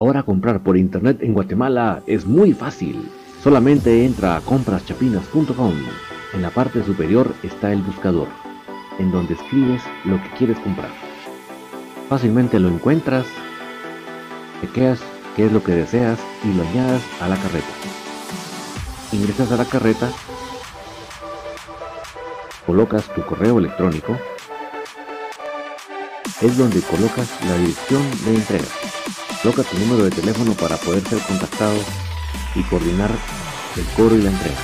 Ahora comprar por Internet en Guatemala es muy fácil. Solamente entra a compraschapinas.com. En la parte superior está el buscador, en donde escribes lo que quieres comprar. Fácilmente lo encuentras, chequeas qué es lo que deseas y lo añades a la carreta. Ingresas a la carreta, colocas tu correo electrónico, es donde colocas la dirección de entrega. Coloca tu número de teléfono para poder ser contactado y coordinar el cobro y la entrega.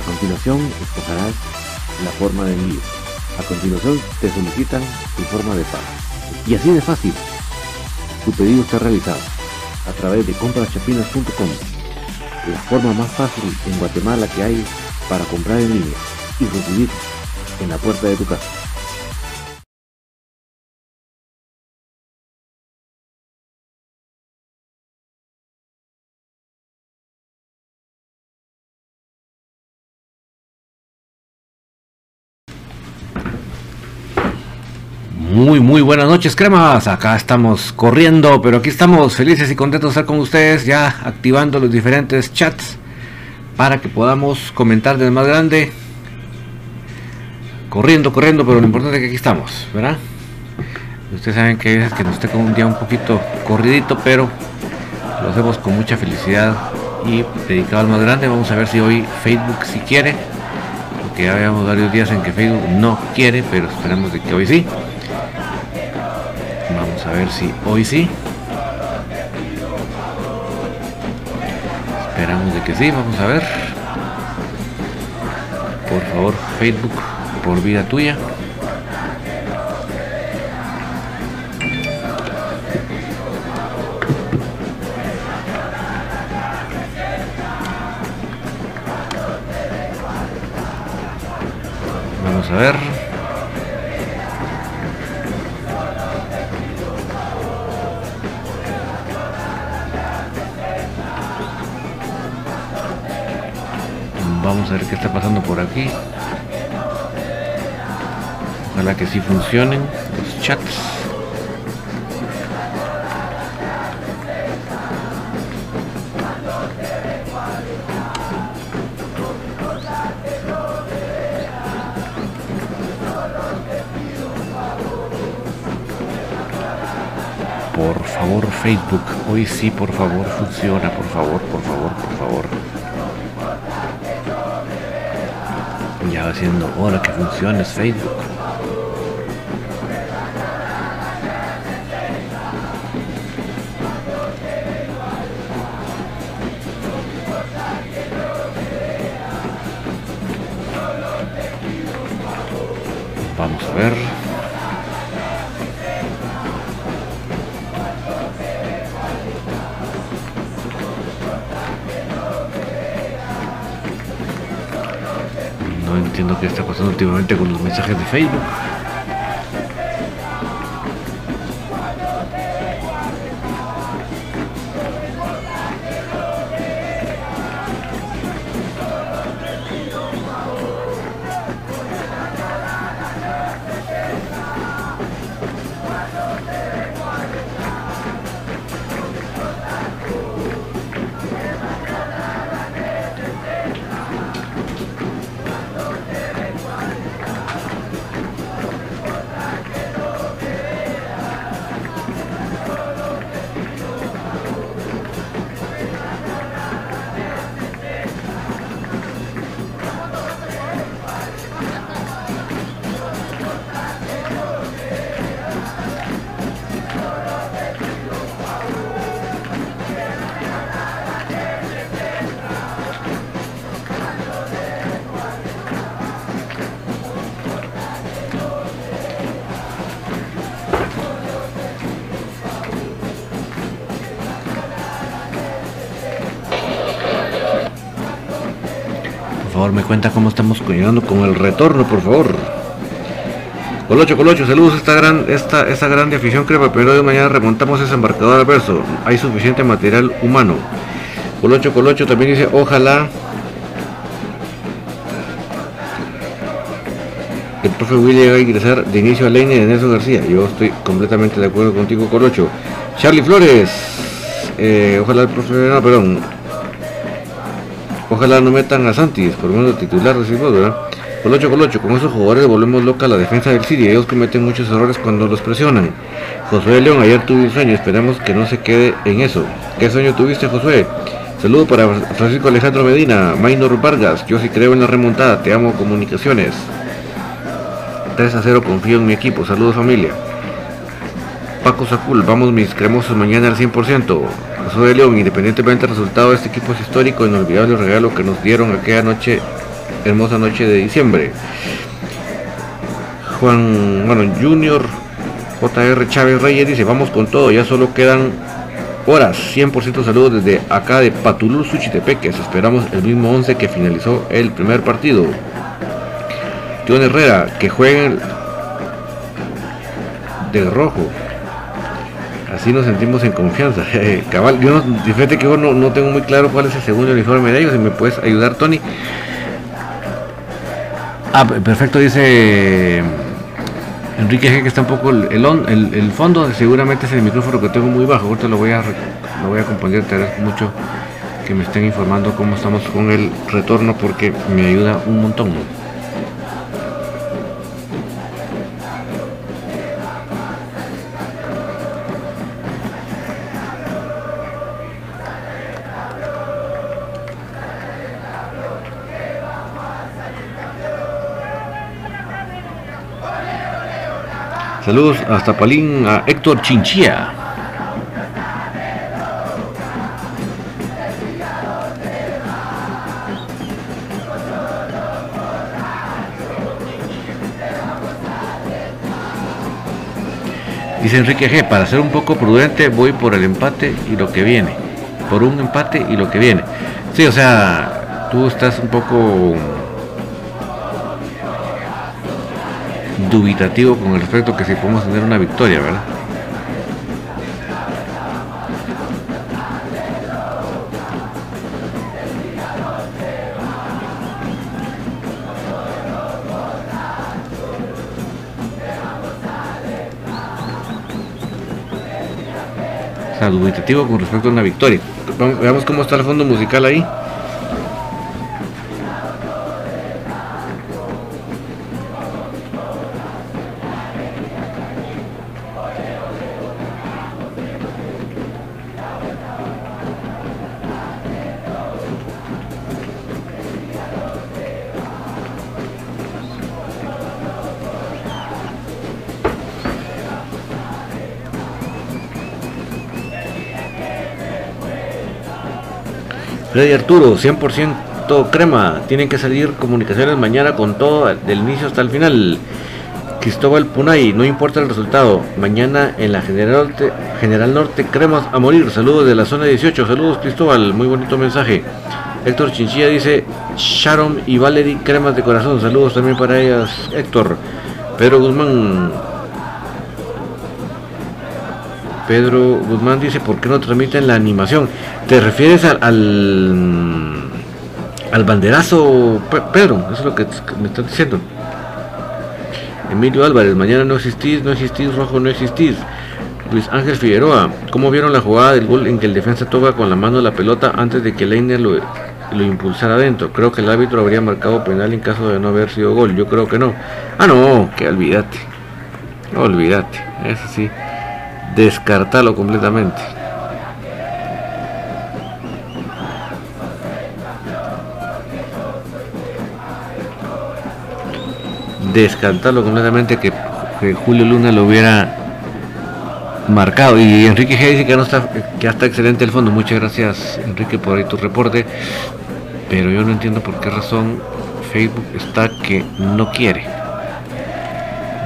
A continuación escogerás la forma de envío. A continuación te solicitan tu forma de pago. Y así de fácil, tu pedido está realizado a través de compraschapinas.com, la forma más fácil en Guatemala que hay para comprar en línea y recibir en la puerta de tu casa. Muy, muy buenas noches, cremas. Acá estamos corriendo, pero aquí estamos felices y contentos de estar con ustedes, ya activando los diferentes chats para que podamos comentar desde más grande. Corriendo, corriendo, pero lo importante es que aquí estamos, ¿verdad? Ustedes saben que es que nos con un día un poquito corridito, pero lo hacemos con mucha felicidad y dedicado al más grande. Vamos a ver si hoy Facebook si quiere, porque ya habíamos varios días en que Facebook no quiere, pero esperamos de que hoy sí. Vamos a ver si hoy sí. Esperamos de que sí, vamos a ver. Por favor, Facebook, por vida tuya. Vamos a ver. Vamos a ver qué está pasando por aquí. Ojalá que sí funcionen los chats. Por favor, Facebook, hoy sí, por favor, funciona, por favor, por favor, por favor. Ya va siendo hora que funcione Facebook. Vamos a ver. Qué está pasando últimamente con los mensajes de Facebook. Cuenta cómo estamos llegando con el retorno, por favor. Colocho, Colocho, saludos a esta gran, esta, esta grande afición crema, pero de mañana remontamos ese embarcador adverso. Hay suficiente material humano. Colocho, Colocho también dice, ojalá el profe Willy va a ingresar de inicio a Leine de Nelson García. Yo estoy completamente de acuerdo contigo, Colocho. Charlie Flores, eh, ojalá el profe, no, perdón, ojalá no metan a Santis, por lo menos titular decimos, ¿verdad? Colocho, Colocho, con esos jugadores volvemos loca la defensa del City. Ellos cometen muchos errores cuando los presionan. Josué León, ayer tuve un sueño, esperamos que no se quede en eso. ¿Qué sueño tuviste, Josué? Saludos para Francisco Alejandro Medina, Maynor Vargas, yo sí creo en la remontada, te amo comunicaciones. 3 a 0, confío en mi equipo, saludos familia. Paco Sacul, vamos mis cremosos mañana al 100%. Josué León, independientemente del resultado, de este equipo es histórico, inolvidable regalo que nos dieron aquella noche, hermosa noche de diciembre. Juan, bueno, Junior, JR Chávez Reyes dice, vamos con todo, ya solo quedan horas. 100% saludos desde acá de Patulú, Suchitepeques. Esperamos el mismo 11 que finalizó el primer partido. John Herrera, que jueguen de rojo. Así nos sentimos en confianza. Cabal, yo no, fíjate que yo no, no, tengo muy claro cuál es el segundo uniforme de ellos. Si me puedes ayudar, Tony. Ah, perfecto, dice Enrique G que está un poco el, el, el, fondo, seguramente es el micrófono que tengo muy bajo, ahorita lo voy a lo voy a componer, te agradezco mucho que me estén informando cómo estamos con el retorno porque me ayuda un montón. Saludos hasta Palín a Héctor Chinchilla. Dice Enrique G, para ser un poco prudente voy por el empate y lo que viene. Por un empate y lo que viene. Sí, o sea, tú estás un poco dubitativo con el respecto que si podemos tener una victoria, ¿verdad? O sea, dubitativo con respecto a una victoria. veamos cómo está el fondo musical ahí. Freddy Arturo, 100% crema. Tienen que salir comunicaciones mañana con todo, del inicio hasta el final. Cristóbal Punay, no importa el resultado. Mañana en la General Norte, General Norte cremas a morir. Saludos de la zona 18. Saludos Cristóbal, muy bonito mensaje. Héctor Chinchilla dice Sharon y Valerie cremas de corazón. Saludos también para ellas, Héctor. Pedro Guzmán, Pedro Guzmán dice, ¿por qué no transmiten la animación? ¿Te refieres al, al, banderazo, Pedro? Eso es lo que me estás diciendo. Emilio Álvarez, mañana no existís, no existís, rojo no existís. Luis Ángel Figueroa, ¿cómo vieron la jugada del gol en que el defensa toca con la mano la pelota antes de que Leiner lo, lo impulsara adentro? Creo que el árbitro habría marcado penal en caso de no haber sido gol. Yo creo que no. Ah, no, que olvídate. Olvídate, eso sí descartarlo completamente. Descartarlo completamente que, Julio Luna lo hubiera marcado. Y Enrique G dice que no está, que está excelente el fondo. Muchas gracias Enrique por ahí tu reporte. Pero yo no entiendo por qué razón Facebook está que no quiere.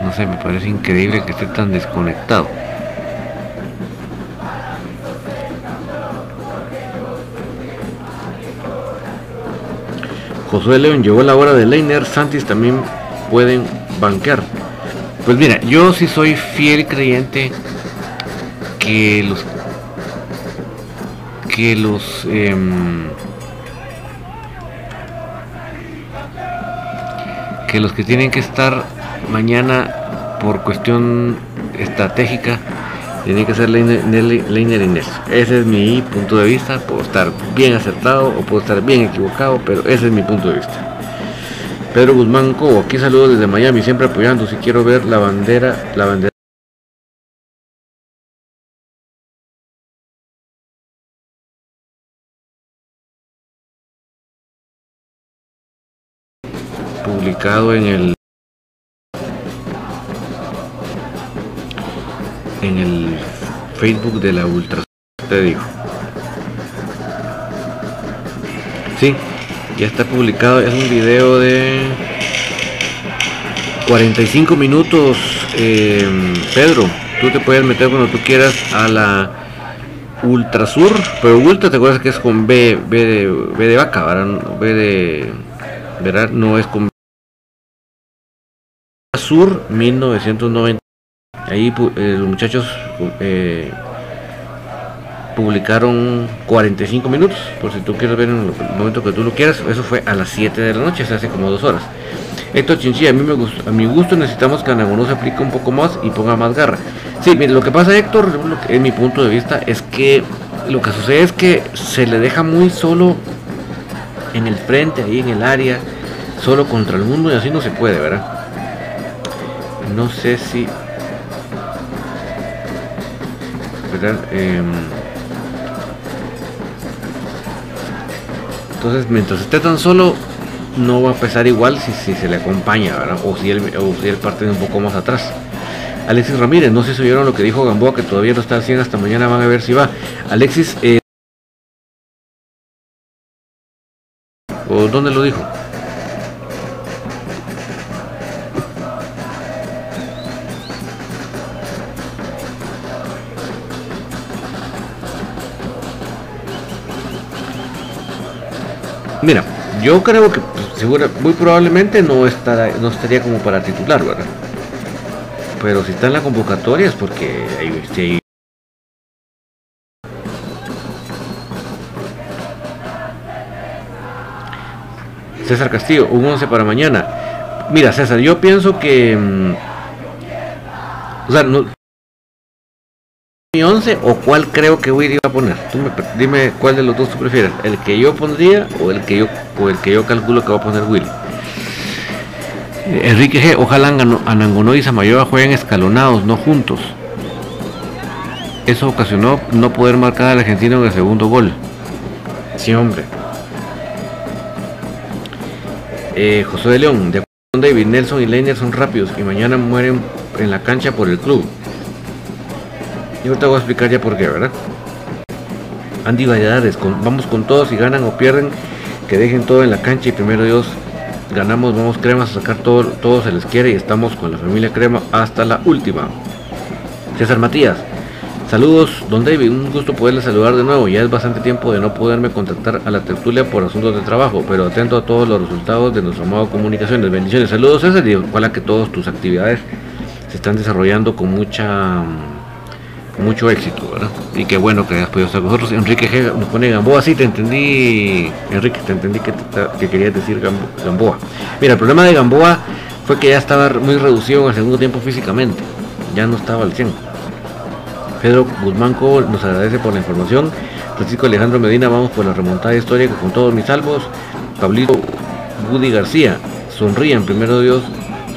No sé, me parece increíble que esté tan desconectado. Josué León, llegó la hora de Leiner, Santis también pueden banquear. Pues mira, yo sí soy fiel creyente que los que los em, que los que tienen que estar mañana por cuestión estratégica tiene que ser Leiner Inés. Ese es mi punto de vista. Puedo estar bien acertado o puedo estar bien equivocado, pero ese es mi punto de vista. Pedro Guzmán Cobo, aquí saludo desde Miami, siempre apoyando. Si quiero ver la bandera, la bandera. Publicado en el en el Facebook de la Ultra, te digo. Sí, ya está publicado, es un video de 45 minutos. Eh, Pedro, tú te puedes meter cuando tú quieras a la Ultrasur, pero Ultra te acuerdas que es con B, B de, B de vaca, ¿verdad? B de, ¿verdad? No es con Sur 1990. Ahí eh, los muchachos eh, publicaron 45 minutos, por si tú quieres ver en el momento que tú lo quieras. Eso fue a las 7 de la noche, hace como dos horas. Esto Chinchilla, a mí me gusta, a mi gusto necesitamos que Anagonó se aplique un poco más y ponga más garra. Sí, mire, lo que pasa Héctor, en mi punto de vista, es que lo que sucede es que se le deja muy solo en el frente, ahí en el área, solo contra el mundo y así no se puede, ¿verdad? No sé si Em, entonces, mientras esté tan solo, no va a pesar igual si, se le acompaña, O si, él, o si él parte un poco más atrás. Alexis Ramírez, no sé si oyeron lo que dijo Gamboa, que todavía no está haciendo hasta mañana van a ver si va. Alexis, eh, ¿o dónde lo dijo? Mira, yo creo que pues, muy probablemente no estará, no estaría como para titular, ¿verdad? Pero si está en la convocatoria es porque hay, César Castillo, un 11 para mañana. Mira, César, yo pienso que. Mm, o sea, no, 11 o cuál creo que Willy va a poner. Tú dime cuál de los dos tú prefieres, el que yo pondría o el que yo o el que yo calculo que va a poner Willy. Enrique G, ojalá Anangonó y Samayoa jueguen escalonados, no juntos. Eso ocasionó no poder marcar al argentino en el segundo gol. Sí, hombre. Eh, José de León, de acuerdo con David, Nelson y Leiner son rápidos y mañana mueren en la cancha por el club. Yo te voy a explicar ya por qué, ¿verdad? Andy Valladares, vamos con todos, si ganan o pierden, que dejen todo en la cancha y primero Dios ganamos, vamos cremas a sacar todo, todo se les quiere y estamos con la familia crema hasta la última. César Matías, saludos, don David, un gusto poderle saludar de nuevo, ya es bastante tiempo de no poderme contactar a la tertulia por asuntos de trabajo, pero atento a todos los resultados de nuestro de comunicaciones, bendiciones, saludos César y ojalá que todas tus actividades se están desarrollando con mucha mucho éxito, ¿verdad? Y qué bueno que hayas podido estar con. Enrique G nos pone Gamboa, sí, te entendí, Enrique, te entendí que, que querías decir Gamboa. Mira, el problema de Gamboa fue que ya estaba muy reducido en el segundo tiempo físicamente, ya no estaba al 100. Pedro Guzmán nos agradece por la información. Francisco Alejandro Medina, vamos por la remontada histórica con todos mis salvos. Pablito Woody García, sonrían, primero Dios,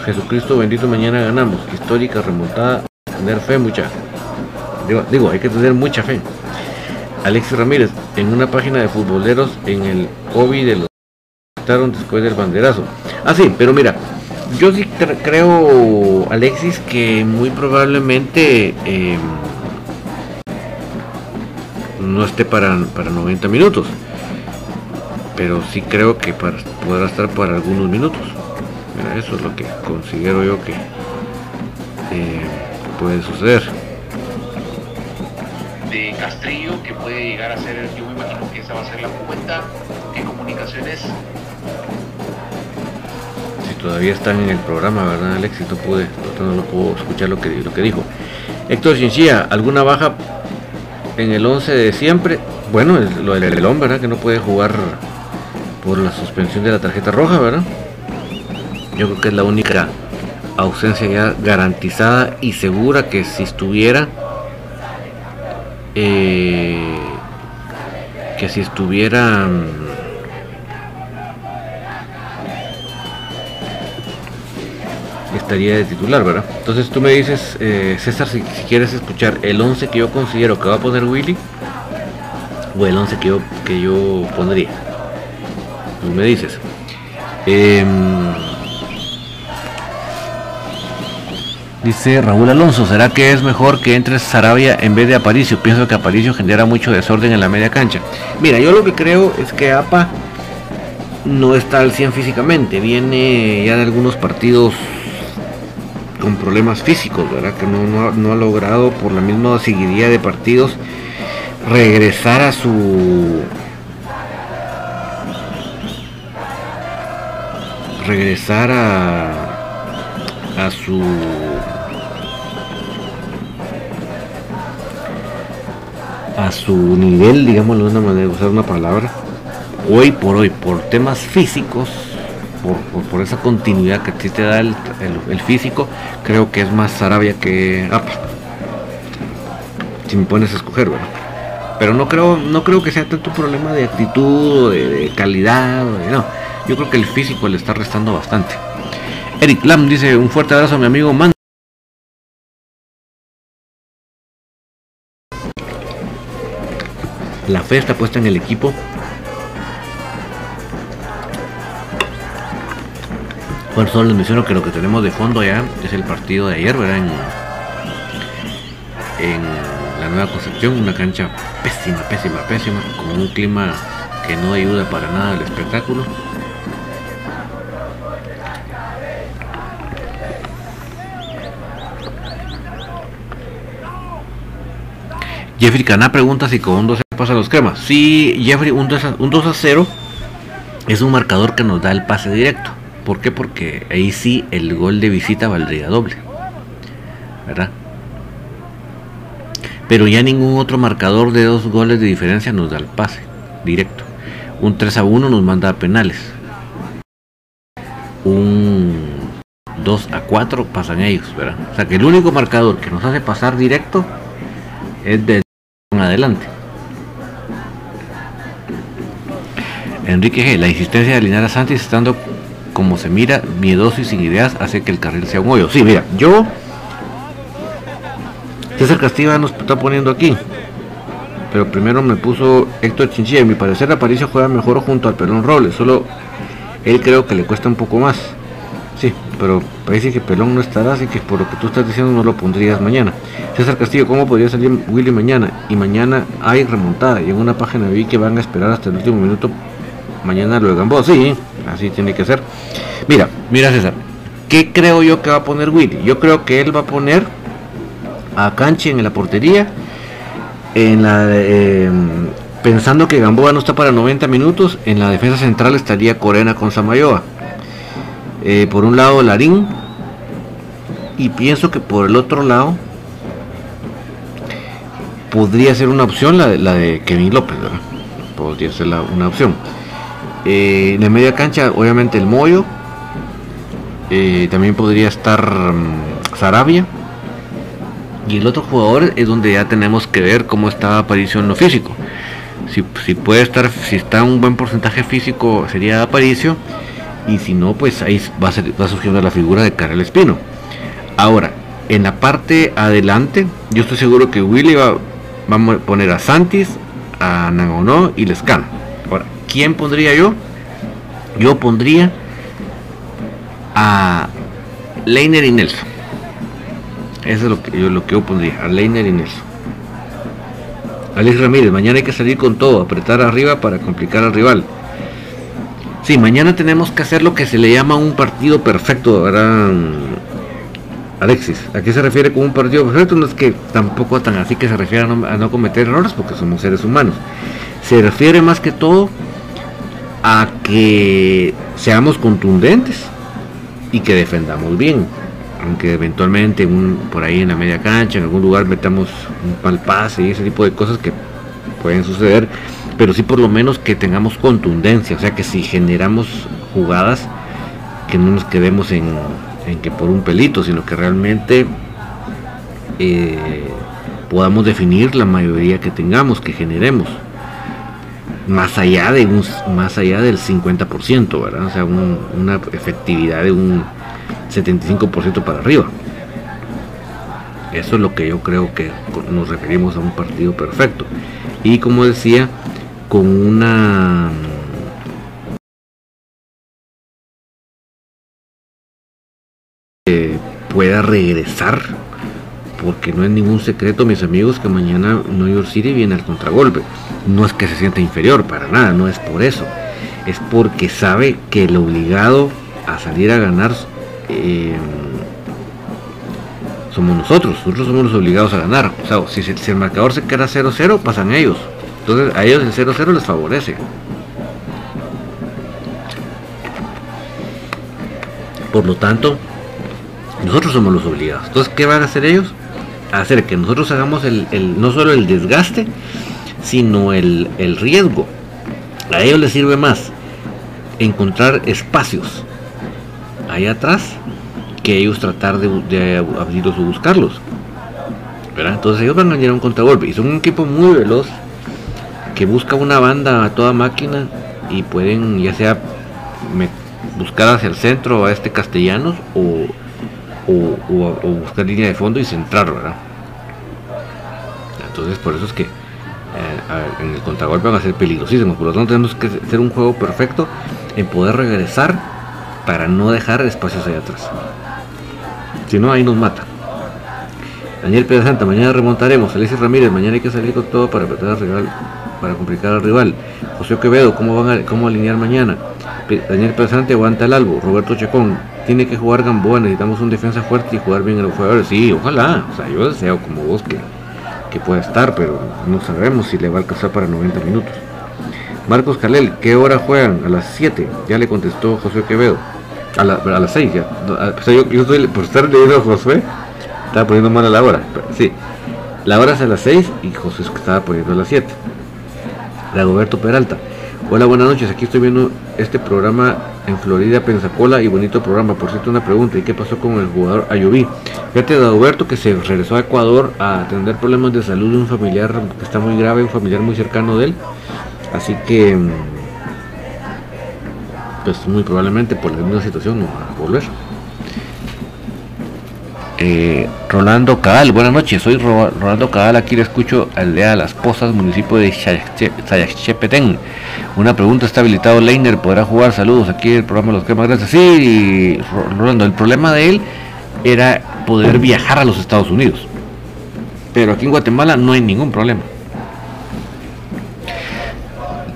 Jesucristo bendito, mañana ganamos. Histórica remontada, tener fe, mucha. Digo, hay que tener mucha fe. Alexis Ramírez, en una página de futboleros en el hobby de los después del banderazo. Ah, sí, pero mira, yo sí creo, Alexis, que muy probablemente em, no esté para, para 90 minutos. Pero sí creo que podrá estar para algunos minutos. eso es lo que considero yo que eh, puede suceder de Castrillo que puede llegar a ser, yo me imagino que esa va a ser la cuenta que Comunicaciones todavía están en el programa, ¿verdad, Alexis? No pude, no, no puedo escuchar lo que, lo que dijo. Héctor Chinchilla, ¿alguna baja en el 11 de siempre? Bueno, lo del Elón, ¿verdad? Que no puede jugar por la suspensión de la tarjeta roja, ¿verdad? Yo creo que es la única ausencia ya garantizada y segura que si estuviera eh, que si estuviera estaría de titular, ¿verdad? Entonces tú me dices, eh, César, si, quieres escuchar el 11 que yo considero que va a poner Willy o el 11 que yo, que yo pondría. Tú me dices. Em, dice Raúl Alonso, ¿será que es mejor que entre Sarabia en vez de Aparicio? Pienso que Aparicio genera mucho desorden en la media cancha. Mira, yo lo que creo es que APA no está al 100 físicamente, viene ya de algunos partidos con problemas físicos, ¿verdad? Que no, ha logrado por la misma seguidilla de partidos regresar a su regresar a a su a su nivel, digámoslo de una manera, usar una palabra, hoy por hoy, por temas físicos, por, esa continuidad que ti te da el, físico, creo que es más Sarabia que Apa. Si me pones a escoger, ¿verdad? Pero no creo, no creo que sea tanto problema de actitud, de, calidad, no. Yo creo que el físico le está restando bastante. Eric Lam dice un fuerte abrazo a mi amigo Man. La fe está puesta en el equipo Bueno, solo les menciono que lo que tenemos de fondo ya es el partido de ayer, ¿verdad? En, en la nueva Concepción, una cancha pésima, pésima, pésima, con un clima que no ayuda para nada al espectáculo. Jeffrey Caná pregunta si con un 2 a pasa los cremas. Sí, Jeffrey, un 2 un 2 a 0 es un marcador que nos da el pase directo. ¿Por qué? Porque ahí sí el gol de visita valdría doble. ¿Verdad? Pero ya ningún otro marcador de dos goles de diferencia nos da el pase directo. Un 3 a 1 nos manda a penales. Un 2 a 4 pasan ellos, ¿verdad? O sea que el único marcador que nos hace pasar directo es de adelante. Enrique G. La insistencia de alinear a Santis estando como se mira, miedoso y sin ideas, hace que el carril sea un hoyo. Sí, mira, yo. César Castillo nos está poniendo aquí. Pero primero me puso Héctor Chinchilla. Mi parecer, Aparicio juega mejor junto al Pelón Robles. Solo él creo que le cuesta un poco más. Sí, pero parece que Pelón no estará, así que por lo que tú estás diciendo no lo pondrías mañana. César Castillo, ¿cómo podría salir Willy mañana? Y mañana hay remontada. Y en una página vi que van a esperar hasta el último minuto. Mañana lo de Gamboa. Sí, así tiene que ser. Mira, mira César, ¿qué creo yo que va a poner Willy? Yo creo que él va a poner a Canchi en la portería, en la em, pensando que Gamboa no está para 90 minutos, en la defensa central estaría Corena con Samayoa. Eh, por un lado Larín y pienso que por el otro lado podría ser una opción la de, la de Kevin López, Podría ser una opción. Eh, en la media cancha, obviamente el Moyo. Eh, también podría estar mm, Sarabia. Y el otro jugador es donde ya tenemos que ver cómo está Aparicio en lo físico. Si, puede estar, si está un buen porcentaje físico, sería Aparicio. Y si no, pues ahí va, a surgiendo la figura de Carol Espino. Ahora, en la parte adelante, yo estoy seguro que Willy va, va a poner a Santis, a Nagonó y Lescano. Ahora, ¿quién pondría yo? Yo pondría a Leiner y Nelson. Eso es lo que yo, lo que yo pondría, a Leiner y Nelson. Alex Ramírez, mañana hay que salir con todo, apretar arriba para complicar al rival. Sí, mañana tenemos que hacer lo que se le llama un partido perfecto, ¿verdad? Alexis, ¿a qué se refiere con un partido perfecto? No es que tampoco tan así que se refiere a no cometer errores, porque somos seres humanos. Se refiere más que todo a que seamos contundentes, y que defendamos bien. Aunque eventualmente por ahí en la media cancha, en algún lugar metamos un mal pase y ese tipo de cosas que pueden suceder, pero sí por lo menos que tengamos contundencia, o sea que si generamos jugadas, que no nos quedemos en, que por un pelito, sino que realmente eh, podamos definir la mayoría que tengamos, que generemos más allá de un más allá del 50%, ¿verdad? O sea, una efectividad de un 75% para arriba. Eso es lo que yo creo que nos referimos a un partido perfecto. Y como decía, con una pueda regresar porque no es ningún secreto mis amigos que mañana New York City viene al contragolpe no es que se sienta inferior, para nada, no es por eso. Es porque sabe que el obligado a salir a ganar eh, somos nosotros, nosotros somos los obligados a ganar. O sea, si, si el marcador se queda 0-0, pasan ellos. Entonces a ellos el 0-0 les favorece. Por lo tanto, nosotros somos los obligados. Entonces, ¿qué van a hacer ellos? hacer que nosotros hagamos el, no solo el desgaste, sino el, riesgo. A ellos les sirve más encontrar espacios ahí atrás que ellos tratar de, abrirlos o buscarlos. Entonces ellos van a a un contragolpe y son un equipo muy veloz que busca una banda a toda máquina y pueden ya sea buscar hacia el centro a este castellanos o, buscar línea de fondo y centrar, ¿verdad? Entonces por eso es que eh, en el contragolpe van a ser peligrosísimos. Por lo tanto, tenemos que hacer un juego perfecto en poder regresar para no dejar espacios allá atrás. Si no, ahí nos mata. Daniel Pérez Santa, mañana remontaremos. Alicia Ramírez, mañana hay que salir con todo para rival, para complicar al rival. José Quevedo, ¿cómo van a, cómo alinear mañana? Daniel Pérez Santa aguanta el albo. Roberto Chacón, tiene que jugar Gamboa, necesitamos un defensa fuerte y jugar bien a los jugadores. Sí, ojalá. O sea, yo deseo como vos que que puede estar, pero no sabemos si le va a alcanzar para 90 minutos. Marcos Calel, ¿qué hora juegan? A las 7, ya le contestó José Quevedo. A, las 6 ya. yo, estoy, por estar leyendo a José, estaba poniendo mal a la hora. sí, la hora es a las 6 y José estaba poniendo a las 7. Dagoberto Peralta, Hola, buenas noches. Aquí estoy viendo este programa en Florida, Pensacola y bonito programa. Por cierto, una pregunta: ¿y qué pasó con el jugador Ayubí? Fíjate, Dagoberto, que se regresó a Ecuador a atender problemas de salud de un familiar que está muy grave, un familiar muy cercano de él. Así que, mm, pues muy probablemente por la misma situación no va a volver. Eh, Rolando Cabal, buenas noches, soy Rolando Cabal, aquí le escucho aldea Las Pozas, municipio de Sayachepetén. Una pregunta, ¿está habilitado Leiner? ¿Podrá jugar? Saludos, aquí el programa Los Quemas Gracias. Sí, Rolando, el problema de él era poder viajar a los Estados Unidos. Pero aquí en Guatemala no hay ningún problema.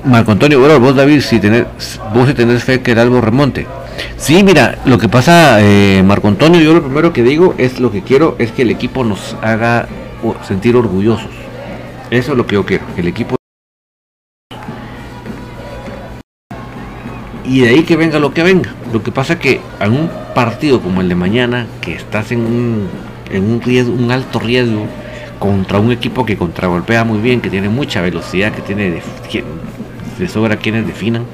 Marco Antonio, vos David, si vos si tenés fe que el algo remonte. Sí, mira, lo que pasa, eh, Marco Antonio, yo lo primero que digo es lo que quiero es que el equipo nos haga sentir orgullosos. Eso es lo que yo quiero, que el equipo... Y de ahí que venga lo que venga. Lo que pasa que en un partido como el de mañana, que estás en un, en un, riesgo, un alto riesgo contra un equipo que contragolpea muy bien, que tiene mucha velocidad, que tiene de, de sobra quienes definan.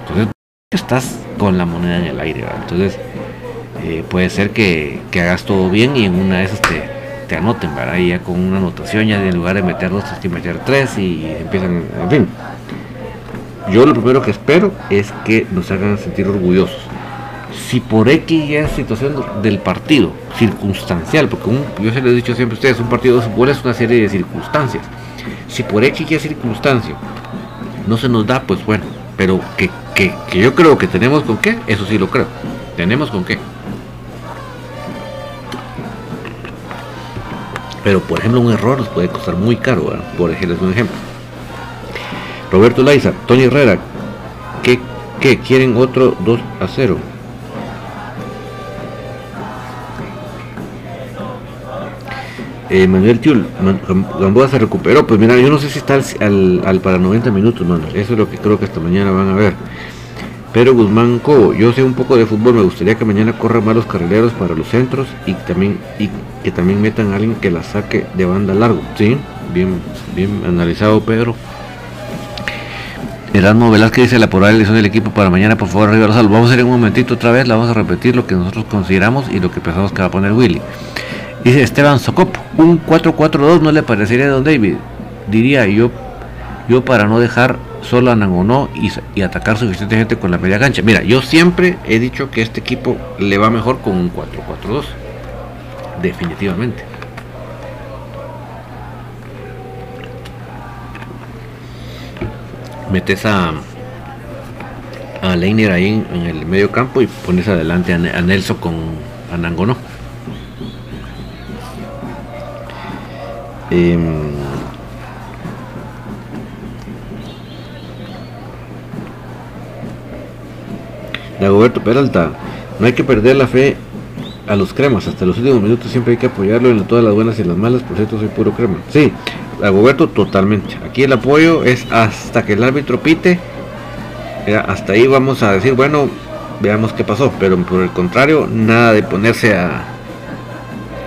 Entonces estás con la moneda en el aire. Entonces eh, puede ser que, hagas todo bien y en una de esas te, te anoten, ¿verdad? Y ya con una anotación, ya en lugar de meter dos, tienes que tres y empiezan, en fin. Yo lo primero que espero es que nos hagan sentir orgullosos. Si por X ya es situación del partido, circunstancial, porque yo se lo he dicho siempre a ustedes, un partido de fútbol es una serie de circunstancias. Si por X ya circunstancia no se nos da, pues bueno, pero que, yo creo que tenemos con qué, eso sí lo creo. Tenemos con qué. Pero por ejemplo un error nos puede costar muy caro, por ejemplo, un ejemplo. Roberto Laiza, Tony Herrera, ¿qué, qué quieren otro 2 a 0? Eh, Manuel Tiul, Gamboa se recuperó. Pues mira, yo no sé si está al, para 90 minutos, mano. Eso es lo que creo que esta mañana van a ver. Pero Guzmán Cobo, yo sé un poco de fútbol, me gustaría que mañana corran más los carrileros para los centros y también y que también metan a alguien que la saque de banda largo. Sí, bien, bien analizado Pedro. Erasmo Velázquez dice la elección del equipo para mañana, por favor, salvos. Vamos a hacer un momentito otra vez, la vamos a repetir lo que nosotros consideramos y lo que pensamos que va a poner Willy. Dice Esteban Socopo, un 4-4-2 no le parecería a Don David. Diría yo, yo para no dejar solo a Nangonó y, atacar suficiente gente con la media cancha. Mira, yo siempre he dicho que este equipo le va mejor con un 4-4-2. Definitivamente. Metes a, a Leiner ahí en, el medio campo y pones adelante a, Nelson con a Nangonó. Eh, Dagoberto Peralta, no hay que perder la fe a los cremas, hasta los últimos minutos siempre hay que apoyarlo en todas las buenas y las malas, por cierto soy puro crema. Sí, Dagoberto totalmente. Aquí el apoyo es hasta que el árbitro pite, hasta ahí vamos a decir, bueno, veamos qué pasó, pero por el contrario, nada de ponerse a,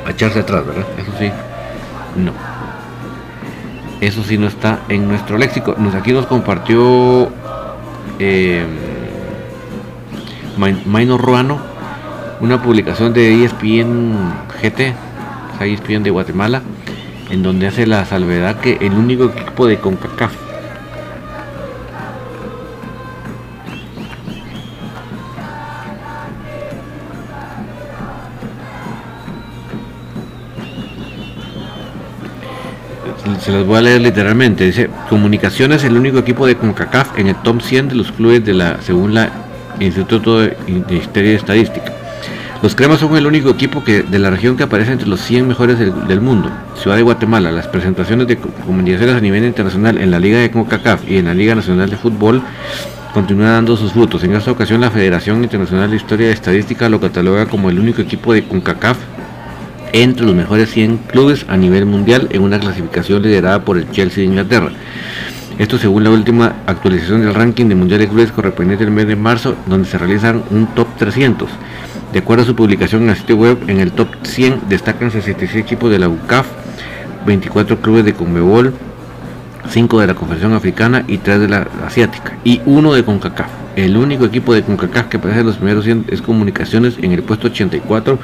a echarse atrás, ¿verdad? Eso sí, no. Eso sí no está en nuestro léxico. Nos, aquí nos compartió... Eh, Minor Ruano, una publicación de ESPN GT, ESPN de Guatemala, en donde hace la salvedad que el único equipo de CONCACAF se los voy a leer literalmente. Dice, Comunicaciones el único equipo de CONCACAF en el top 100 de los clubes de la según la Instituto de Historia y Estadística. Los cremas son el único equipo que, de la región que aparece entre los 100 mejores del, mundo. Ciudad de Guatemala, las presentaciones de comunicaciones a nivel internacional en la Liga de CONCACAF y en la Liga Nacional de Fútbol continúan dando sus frutos. En esta ocasión la Federación Internacional de Historia y Estadística lo cataloga como el único equipo de CONCACAF entre los mejores 100 clubes a nivel mundial en una clasificación liderada por el Chelsea de Inglaterra. Esto según la última actualización del ranking de Mundial de Clubes correspondiente al mes de marzo, donde se realizan un top 300. De acuerdo a su publicación en el sitio web, en el top 100 destacan 66 equipos de la UCAF, 24 clubes de Conmebol, 5 de la Confederación Africana y 3 de la Asiática, y uno de CONCACAF. El único equipo de CONCACAF que aparece en los primeros 100 es Comunicaciones en el puesto 84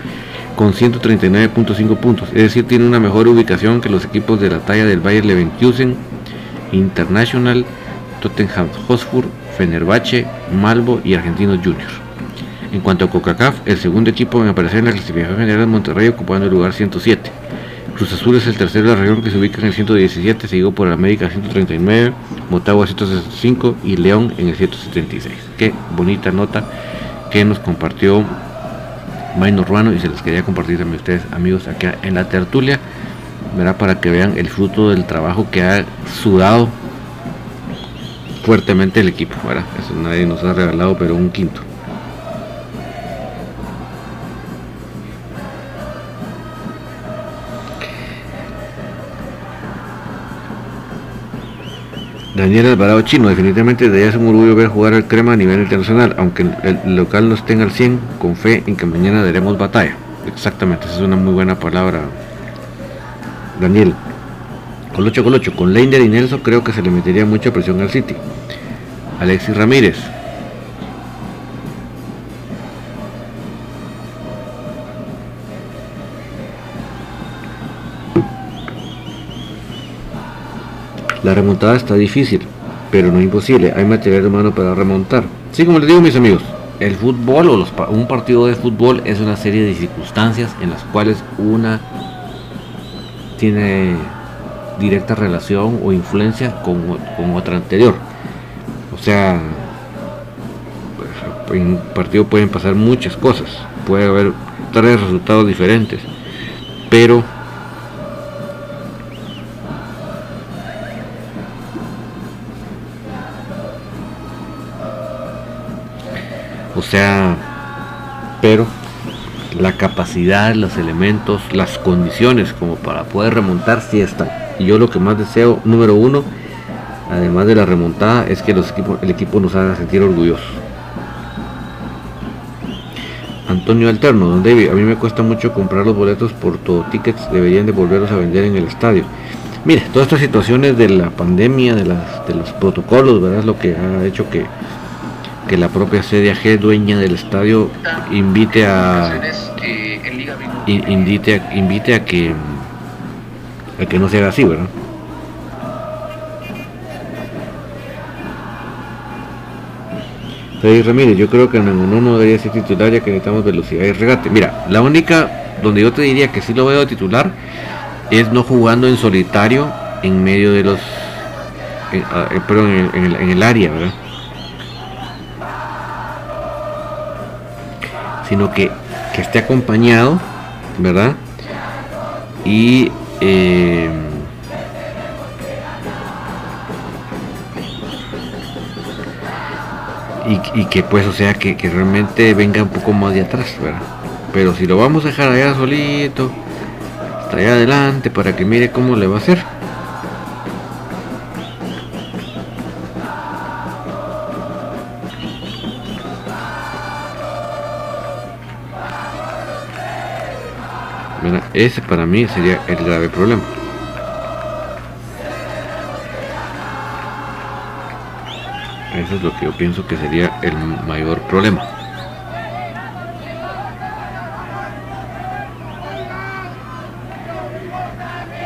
con 139.5 puntos, es decir, tiene una mejor ubicación que los equipos de la talla del Bayer Leverkusen, International, Tottenham Hotspur, Fenerbahce, Malvo y Argentinos Juniors. En cuanto a CONCACAF, el segundo equipo en aparecer en la clasificación general de Monterrey ocupando el lugar 107. Cruz Azul es el tercero de la región que se ubica en el 117, seguido por América 139, Motagua 165 y León en el 176. Qué bonita nota que nos compartió Maino Urbano y se les quería compartir también a ustedes amigos acá en la tertulia para que vean el fruto del trabajo que ha sudado fuertemente el equipo. Eso nadie nos ha regalado, pero un quinto. Daniel Alvarado Chino, definitivamente de es un orgullo ver jugar al crema a nivel internacional, aunque el local no esté al 100, con fe en que mañana daremos batalla. Exactamente, esa es una muy buena palabra, Daniel. Colocho Colocho, con Leiner y Nelson creo que se le metería mucha presión al City. Alexis Ramírez. La remontada está difícil, pero no imposible. Hay material humano para remontar. Sí, como les digo mis amigos, el fútbol o un partido de fútbol es una serie de circunstancias en las cuales una tiene directa relación o influencia con, otra anterior. O sea, pues, en un partido pueden pasar muchas cosas, puede haber tres resultados diferentes, pero sea, pero la capacidad, los elementos, las condiciones como para poder remontar si están. Y yo lo que más deseo, número uno, además de la remontada, es que los equipos, el equipo nos haga sentir orgullosos. Antonio Alterno, don David, a mí me cuesta mucho comprar los boletos por todo tickets, deberían de volverlos a vender en el estadio. Mire, todas estas situaciones de la pandemia, de, las, de los protocolos, ¿verdad? Es lo que ha hecho que, que la propia CDAG, dueña del estadio, invite a invite a, invite a que a que no se haga así, ¿verdad? Freddy Ramírez, yo creo que en uno no debería ser titular ya que necesitamos velocidad y regate. Mira, la única donde yo te diría que sí lo veo titular es no jugando en solitario en medio de los en, ah, eh, en el área, ¿verdad? Sino que, que esté acompañado, ¿verdad? Y eh, y, y, que pues o sea que, que, realmente venga un poco más de atrás ¿verdad? pero si lo vamos a dejar allá solito hasta allá adelante para que mire cómo le va a hacer ese para mí sería el grave problema Eso es lo que yo pienso que sería el mayor problema.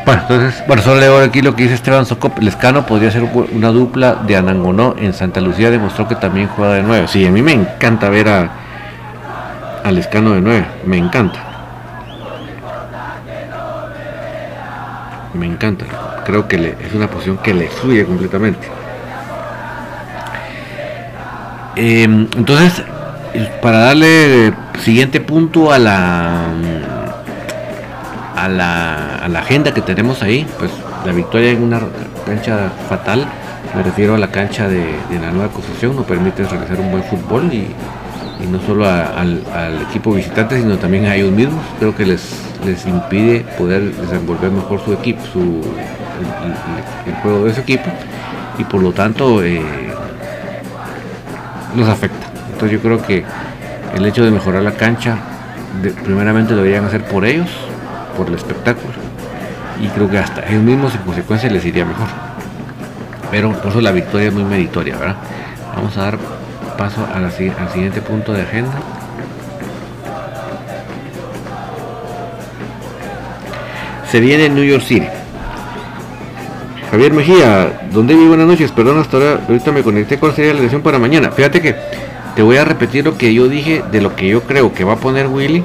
Bueno, entonces, bueno, solo leo aquí lo que dice Esteban Socop. Lescano podría ser una dupla de Anangonó en Santa Lucía. Demostró que también juega de nueve. Sí, a mí me encanta ver a, a Lescano de nueve. Me encanta. Encanta. Creo que le, es una posición que le fluye completamente. Eh, entonces, para darle siguiente punto a la, a la a la agenda que tenemos ahí, pues la victoria en una cancha fatal, me refiero a la cancha de, la nueva construcción, no permite realizar un buen fútbol y, no solo al, al, equipo visitante, sino también a ellos mismos. Creo que les, les impide poder desenvolver mejor su equipo, su, el, juego de ese equipo y por lo tanto eh, afecta. Entonces yo creo que el hecho de mejorar la cancha, primeramente deberían hacer por ellos, por el espectáculo, y creo que hasta ellos mismos en consecuencia les iría mejor. Pero por eso la victoria es muy meritoria, ¿verdad? Vamos a dar paso al siguiente punto de agenda. Se viene New York City. Javier Mejía, ¿dónde vivo? Buenas noches, perdón, hasta ahora, ahorita me conecté con sería la elección para mañana. Fíjate que te voy a repetir lo que yo dije de lo que yo creo que va a poner Willy.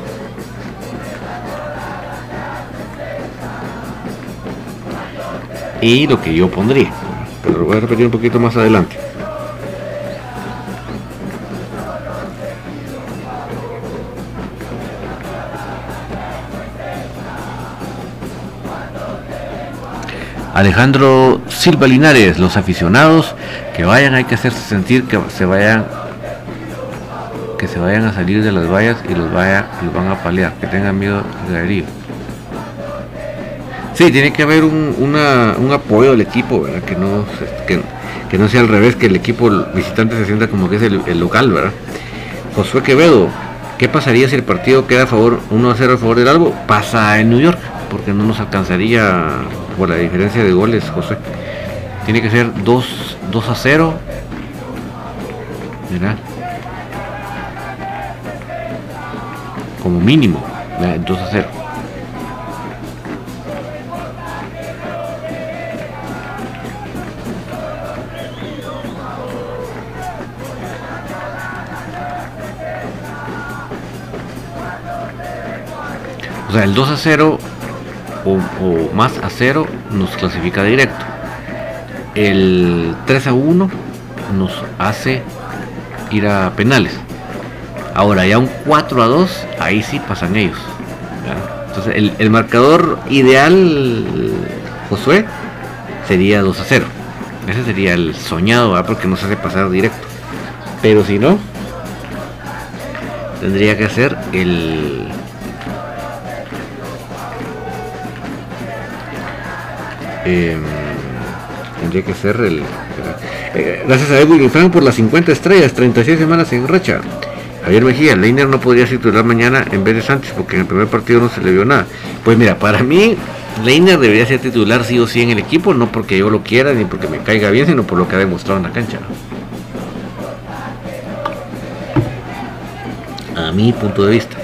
Y lo que yo pondría. Pero lo voy a repetir un poquito más adelante. Alejandro Silva Linares, los aficionados que vayan hay que hacerse sentir que se vayan que se vayan a salir de las vallas y los vaya los van a paliar, que tengan miedo de herir. Sí, tiene que haber un, apoyo del equipo, ¿verdad? Que no, que, no sea al revés, que el equipo visitante se sienta como que es el, el local, ¿verdad? Josué Quevedo, ¿qué pasaría si el partido queda a favor 1 a 0 a favor del Albo? Pasa en New York, porque no nos alcanzaría por la diferencia de goles, José. Tiene que ser 2, 2 a 0. Mira. Como mínimo, 2 a 0. O sea, el 2 a 0 o, o, más a 0 nos clasifica directo. El 3 a 1 nos hace ir a penales. Ahora ya un 4 a 2, ahí sí pasan ellos. ¿ya? Entonces el, el, marcador ideal, Josué, sería 2 a 0. Ese sería el soñado, ¿verdad? porque nos hace pasar directo. Pero si no, tendría que ser el Eh, tendría que ser el. Gracias a Edwin Frank por las 50 estrellas, 36 semanas en racha. Javier Mejía, Leiner no podría titular mañana en vez de Sánchez porque en el primer partido no se le vio nada. Pues mira, para mí Leiner debería ser titular sí o sí en el equipo, no porque yo lo quiera ni porque me caiga bien, sino por lo que ha demostrado en la cancha. A mi punto de vista.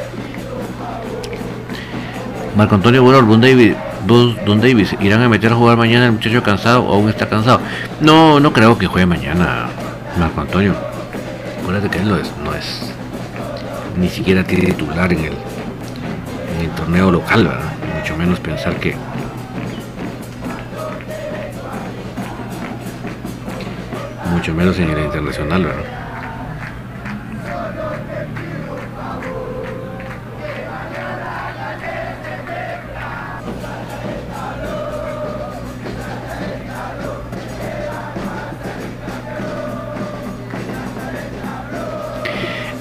Marco Antonio Bueno, Don David, Don Davis, ¿irán a meter a jugar mañana el muchacho cansado o aún está cansado? No, no creo que juegue mañana Marco Antonio. Acuérdate que él no es, no es ni siquiera tiene titular en el, en el torneo local, ¿verdad? mucho menos pensar que mucho menos en el internacional, ¿verdad?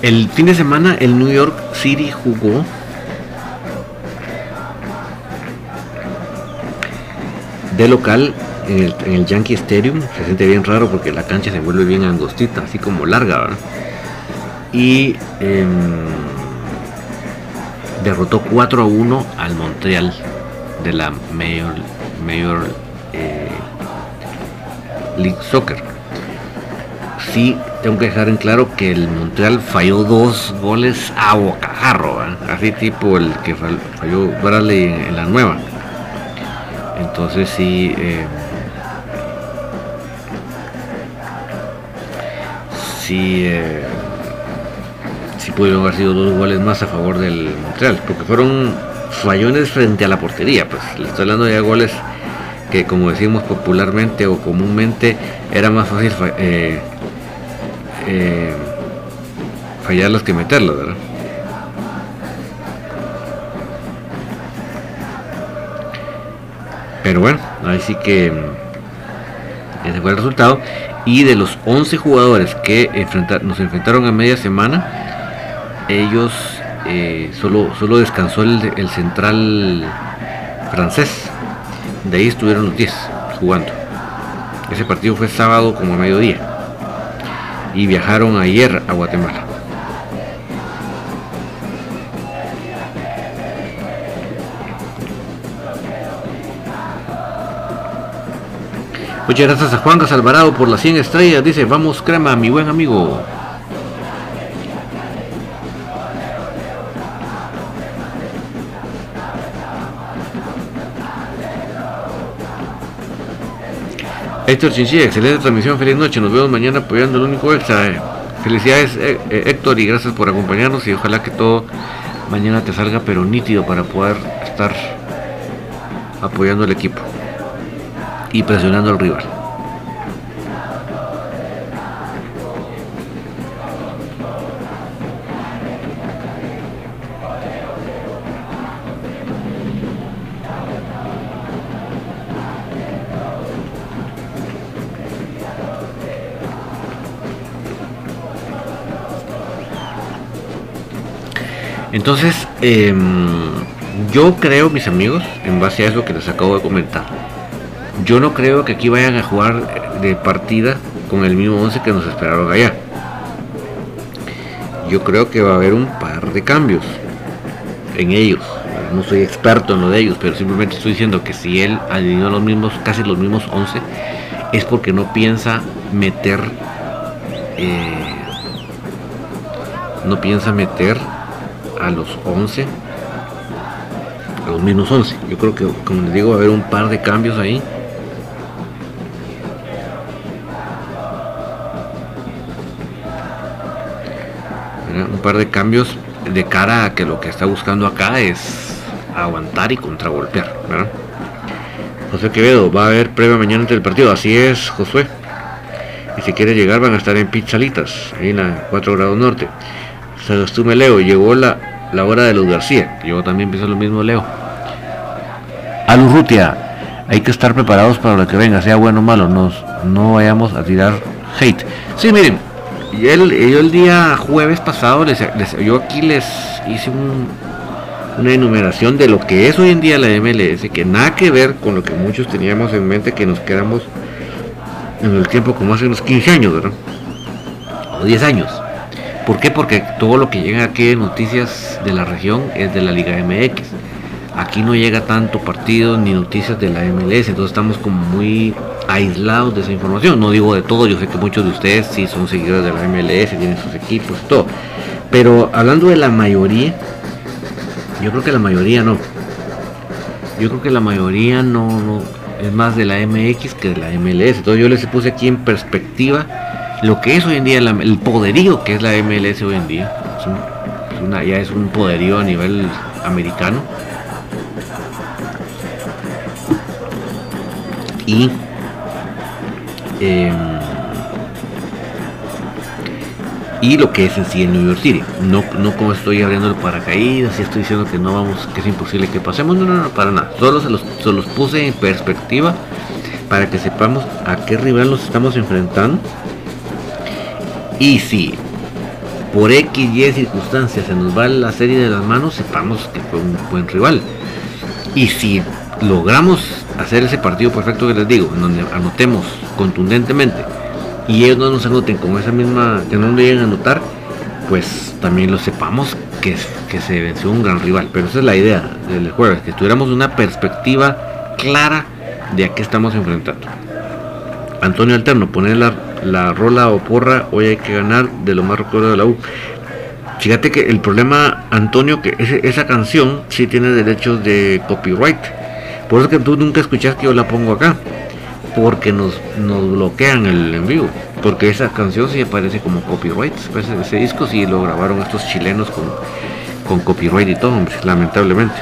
El fin de semana el New York City jugó de local en el, Yankee Stadium. Se siente bien raro porque la cancha se vuelve bien angostita, así como larga. ¿verdad? Y em, derrotó 4 a 1 al Montreal de la Major, eh, League Soccer. Sí, tengo que dejar en claro que el Montreal falló dos goles a bocajarro, así tipo el que falló Bradley en la nueva. Entonces sí, eh, sí, eh, sí pudieron haber sido dos goles más a favor del Montreal, porque fueron fallones frente a la portería, pues le estoy hablando de goles que como decimos popularmente o comúnmente era más fácil eh, eh, fallarlos que meterlos, ¿verdad? Pero bueno, ahí sí que mm, ese fue el resultado. Y de los 11 jugadores que nos enfrentaron a media semana, ellos eh, solo, solo descansó el, central francés. De ahí estuvieron los 10 jugando. Ese partido fue sábado como a mediodía. Y viajaron ayer a Guatemala. Muchas gracias a Juan Alvarado por las 100 estrellas. Dice, vamos crema, mi buen amigo. Héctor Chinchilla, excelente transmisión, feliz noche. Nos vemos mañana apoyando el único extra. Felicidades eh, eh, Héctor y gracias por acompañarnos y ojalá que todo mañana te salga pero nítido para poder estar apoyando el equipo y presionando al rival. Entonces, em, yo creo, mis amigos, en base a eso que les acabo de comentar, yo no creo que aquí vayan a jugar de partida con el mismo 11 que nos esperaron allá. Yo creo que va a haber un par de cambios en ellos. No soy experto en lo de ellos, pero simplemente estoy diciendo que si él alineó los mismos, casi los mismos 11, es porque no piensa meter, eh, no piensa meter a los 11, a los mismos 11. Yo creo que, como les digo, va a haber un par de cambios ahí un par de cambios de cara a que lo que está buscando acá es aguantar y contragolpear. ¿verdad? José Quevedo, va a haber prueba mañana entre el partido. Así es, Josué. Y si quiere llegar van a estar en Pizzalitas, ahí en la 4 grados norte. Me Leo, llegó la, la hora de Luz García. Yo también pienso lo mismo, Leo. Alurrutia, hay que estar preparados para lo que venga, sea bueno o malo. Nos, no vayamos a tirar hate. Sí, miren, y el, yo el día jueves pasado, les, yo aquí les hice una enumeración de lo que es hoy en día la MLS, que nada que ver con lo que muchos teníamos en mente que nos quedamos en el tiempo como hace unos 15 años, ¿verdad? O 10 años. ¿Por qué? Porque todo lo que llega aquí de noticias de la región es de la Liga MX. Aquí no llega tanto partido ni noticias de la MLS, entonces estamos como muy aislados de esa información. No digo de todo, yo sé que muchos de ustedes sí son seguidores de la MLS, tienen sus equipos todo. Pero hablando de la mayoría, yo creo que la mayoría no. Yo creo que la mayoría no es más de la MX que de la MLS. Entonces yo les puse aquí en perspectiva lo que es hoy en día el poderío que es la MLS hoy en día. ya es un poderío a nivel americano. Y em, y lo que es en sí en New York City. No, no como estoy abriendo el paracaídas y estoy diciendo que no vamos, que es imposible que pasemos, no, no, no, para nada. Solo se los, se los puse en perspectiva para que sepamos a qué rival nos estamos enfrentando. Y si por X y circunstancias se nos va la serie de las manos, sepamos que fue un buen rival. Y si logramos hacer ese partido perfecto que les digo, en donde anotemos contundentemente y ellos no nos anoten con esa misma, que no lleguen a anotar, pues también lo sepamos que, que se venció un gran rival. Pero esa es la idea del jueves, que tuviéramos una perspectiva clara de a qué estamos enfrentando. Antonio Alterno, poner la, la rola o porra, hoy hay que ganar de lo más recuerdo de la U. Fíjate que el problema, Antonio, que esa canción sí tiene derechos de copyright. Por eso que tú nunca escuchas que yo la pongo acá porque nos, nos bloquean el envío. Porque esa canción sí aparece como copyright. Pues ese disco sí lo grabaron estos chilenos con, con copyright y todo, lamentablemente.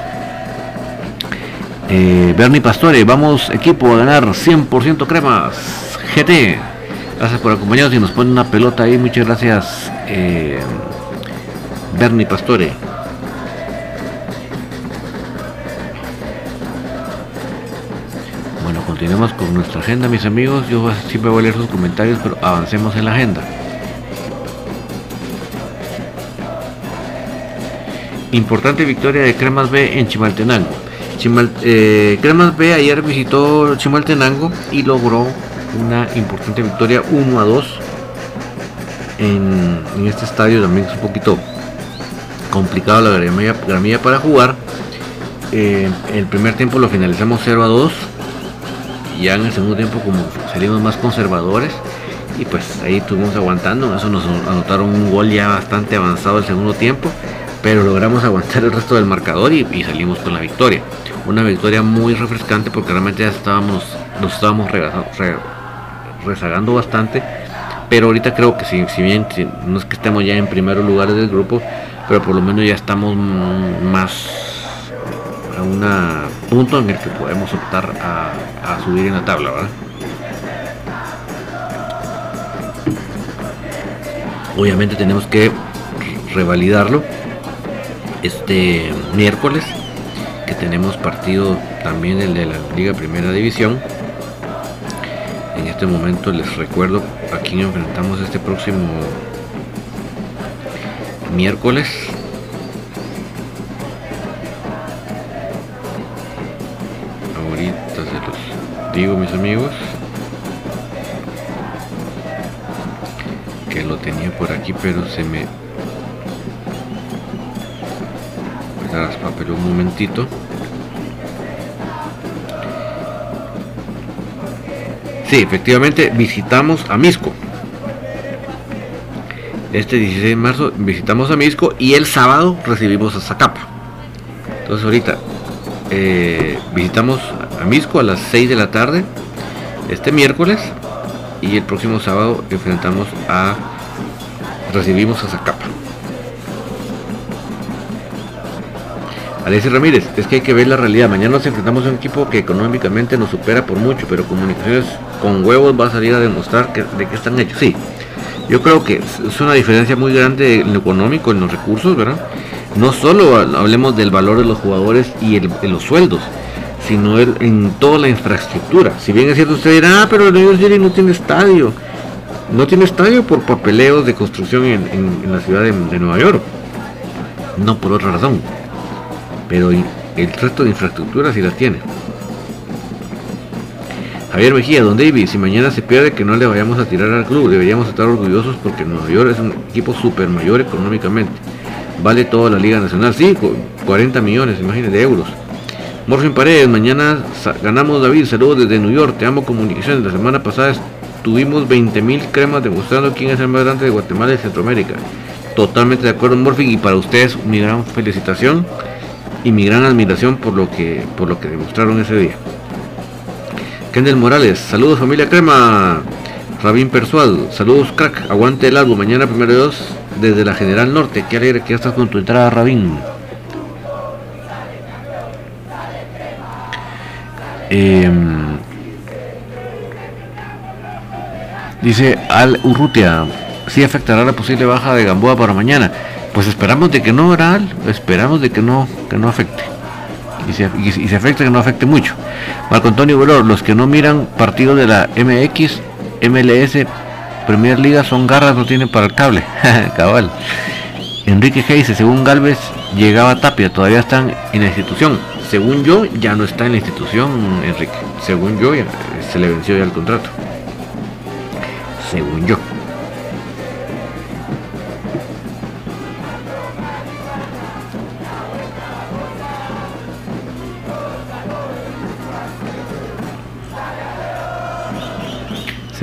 Eh, Bernie Pastore, vamos equipo a ganar 100% cremas. GT, gracias por acompañarnos y nos pone una pelota ahí. Muchas gracias, eh, Bernie Pastore. continuemos con nuestra agenda, mis amigos. Yo siempre voy a leer sus comentarios, pero avancemos en la agenda. Importante victoria de Cremas B en Chimaltenango. Eh, Cremas B ayer visitó Chimaltenango y logró una importante victoria 1 a 2 en, este estadio. También es un poquito complicado la gramilla, para jugar. Eh, el primer tiempo lo finalizamos 0 a 2 ya en el segundo tiempo como salimos más conservadores y pues ahí estuvimos aguantando, eso nos anotaron un gol ya bastante avanzado el segundo tiempo, pero logramos aguantar el resto del marcador y, salimos con la victoria. Una victoria muy refrescante porque realmente ya estábamos, nos estábamos rezagando bastante, pero ahorita creo que si, bien no es que estemos ya en primeros lugares del grupo, pero por lo menos ya estamos más a un punto en el que podemos optar a, subir en la tabla, Obviamente tenemos que revalidarlo este miércoles que tenemos partido también el de la Liga Primera División. Este momento les recuerdo a quién enfrentamos este próximo miércoles. Digo mis amigos que lo tenía por aquí pero se me pero un momentito Sí, efectivamente visitamos a Misco. Este 16 de marzo visitamos a Misco y el sábado recibimos a Zacapa. Entonces ahorita eh, visitamos a Misco a las 6 de la tarde este miércoles y el próximo sábado enfrentamos a recibimos a Zacapa. Alexis Ramírez, es que hay que ver la realidad. Mañana nos enfrentamos a un equipo que económicamente nos supera por mucho, pero comunicaciones con huevos va a salir a demostrar que, de qué están hechos. Sí, yo creo que es una diferencia muy grande en lo económico, en los recursos, ¿verdad? No solo hablemos del valor de los jugadores y de los sueldos, sino en toda la infraestructura. Si bien es cierto, usted dirá, ah, pero el New York no tiene estadio. No tiene estadio por papeleos de construcción en, la ciudad de, Nueva York. No por otra razón. Pero el resto de infraestructura sí la tiene. Javier Mejía, don David, si mañana se pierde que no le vayamos a tirar al club, deberíamos estar orgullosos porque Nueva York es un equipo super mayor económicamente. Vale toda la Liga Nacional, sí, 40 millones, imagínense, de euros. Morfin Paredes, mañana ganamos David, saludos desde New York, te amo comunicaciones. La semana pasada tuvimos 20.000 cremas demostrando quién es el más grande de Guatemala y Centroamérica. Totalmente de acuerdo, Morfin, y para ustedes mi gran felicitación y mi gran admiración por lo que, por lo que demostraron ese día. Kendall Morales, saludos familia crema. Rabín Persuad, saludos crack, aguante el álbum, mañana primero de dos desde la General Norte, qué alegre que ya estás con tu entrada Rabín. Em, dice Al Urrutia, si afectará la posible baja de Gamboa para mañana. Pues esperamos de que no, Al, esperamos de que no, que no afecte. Y se, y, se afecte que no afecte mucho. Marco Antonio Velor, los que no miran partidos de la MX, MLS, Premier Liga son garras, no tienen para el cable. Cabal. Enrique Geise, según Galvez, llegaba Tapia, todavía están en la institución según yo, ya no está en la institución, Enrique. Según yo, se le venció ya el contrato. Según yo.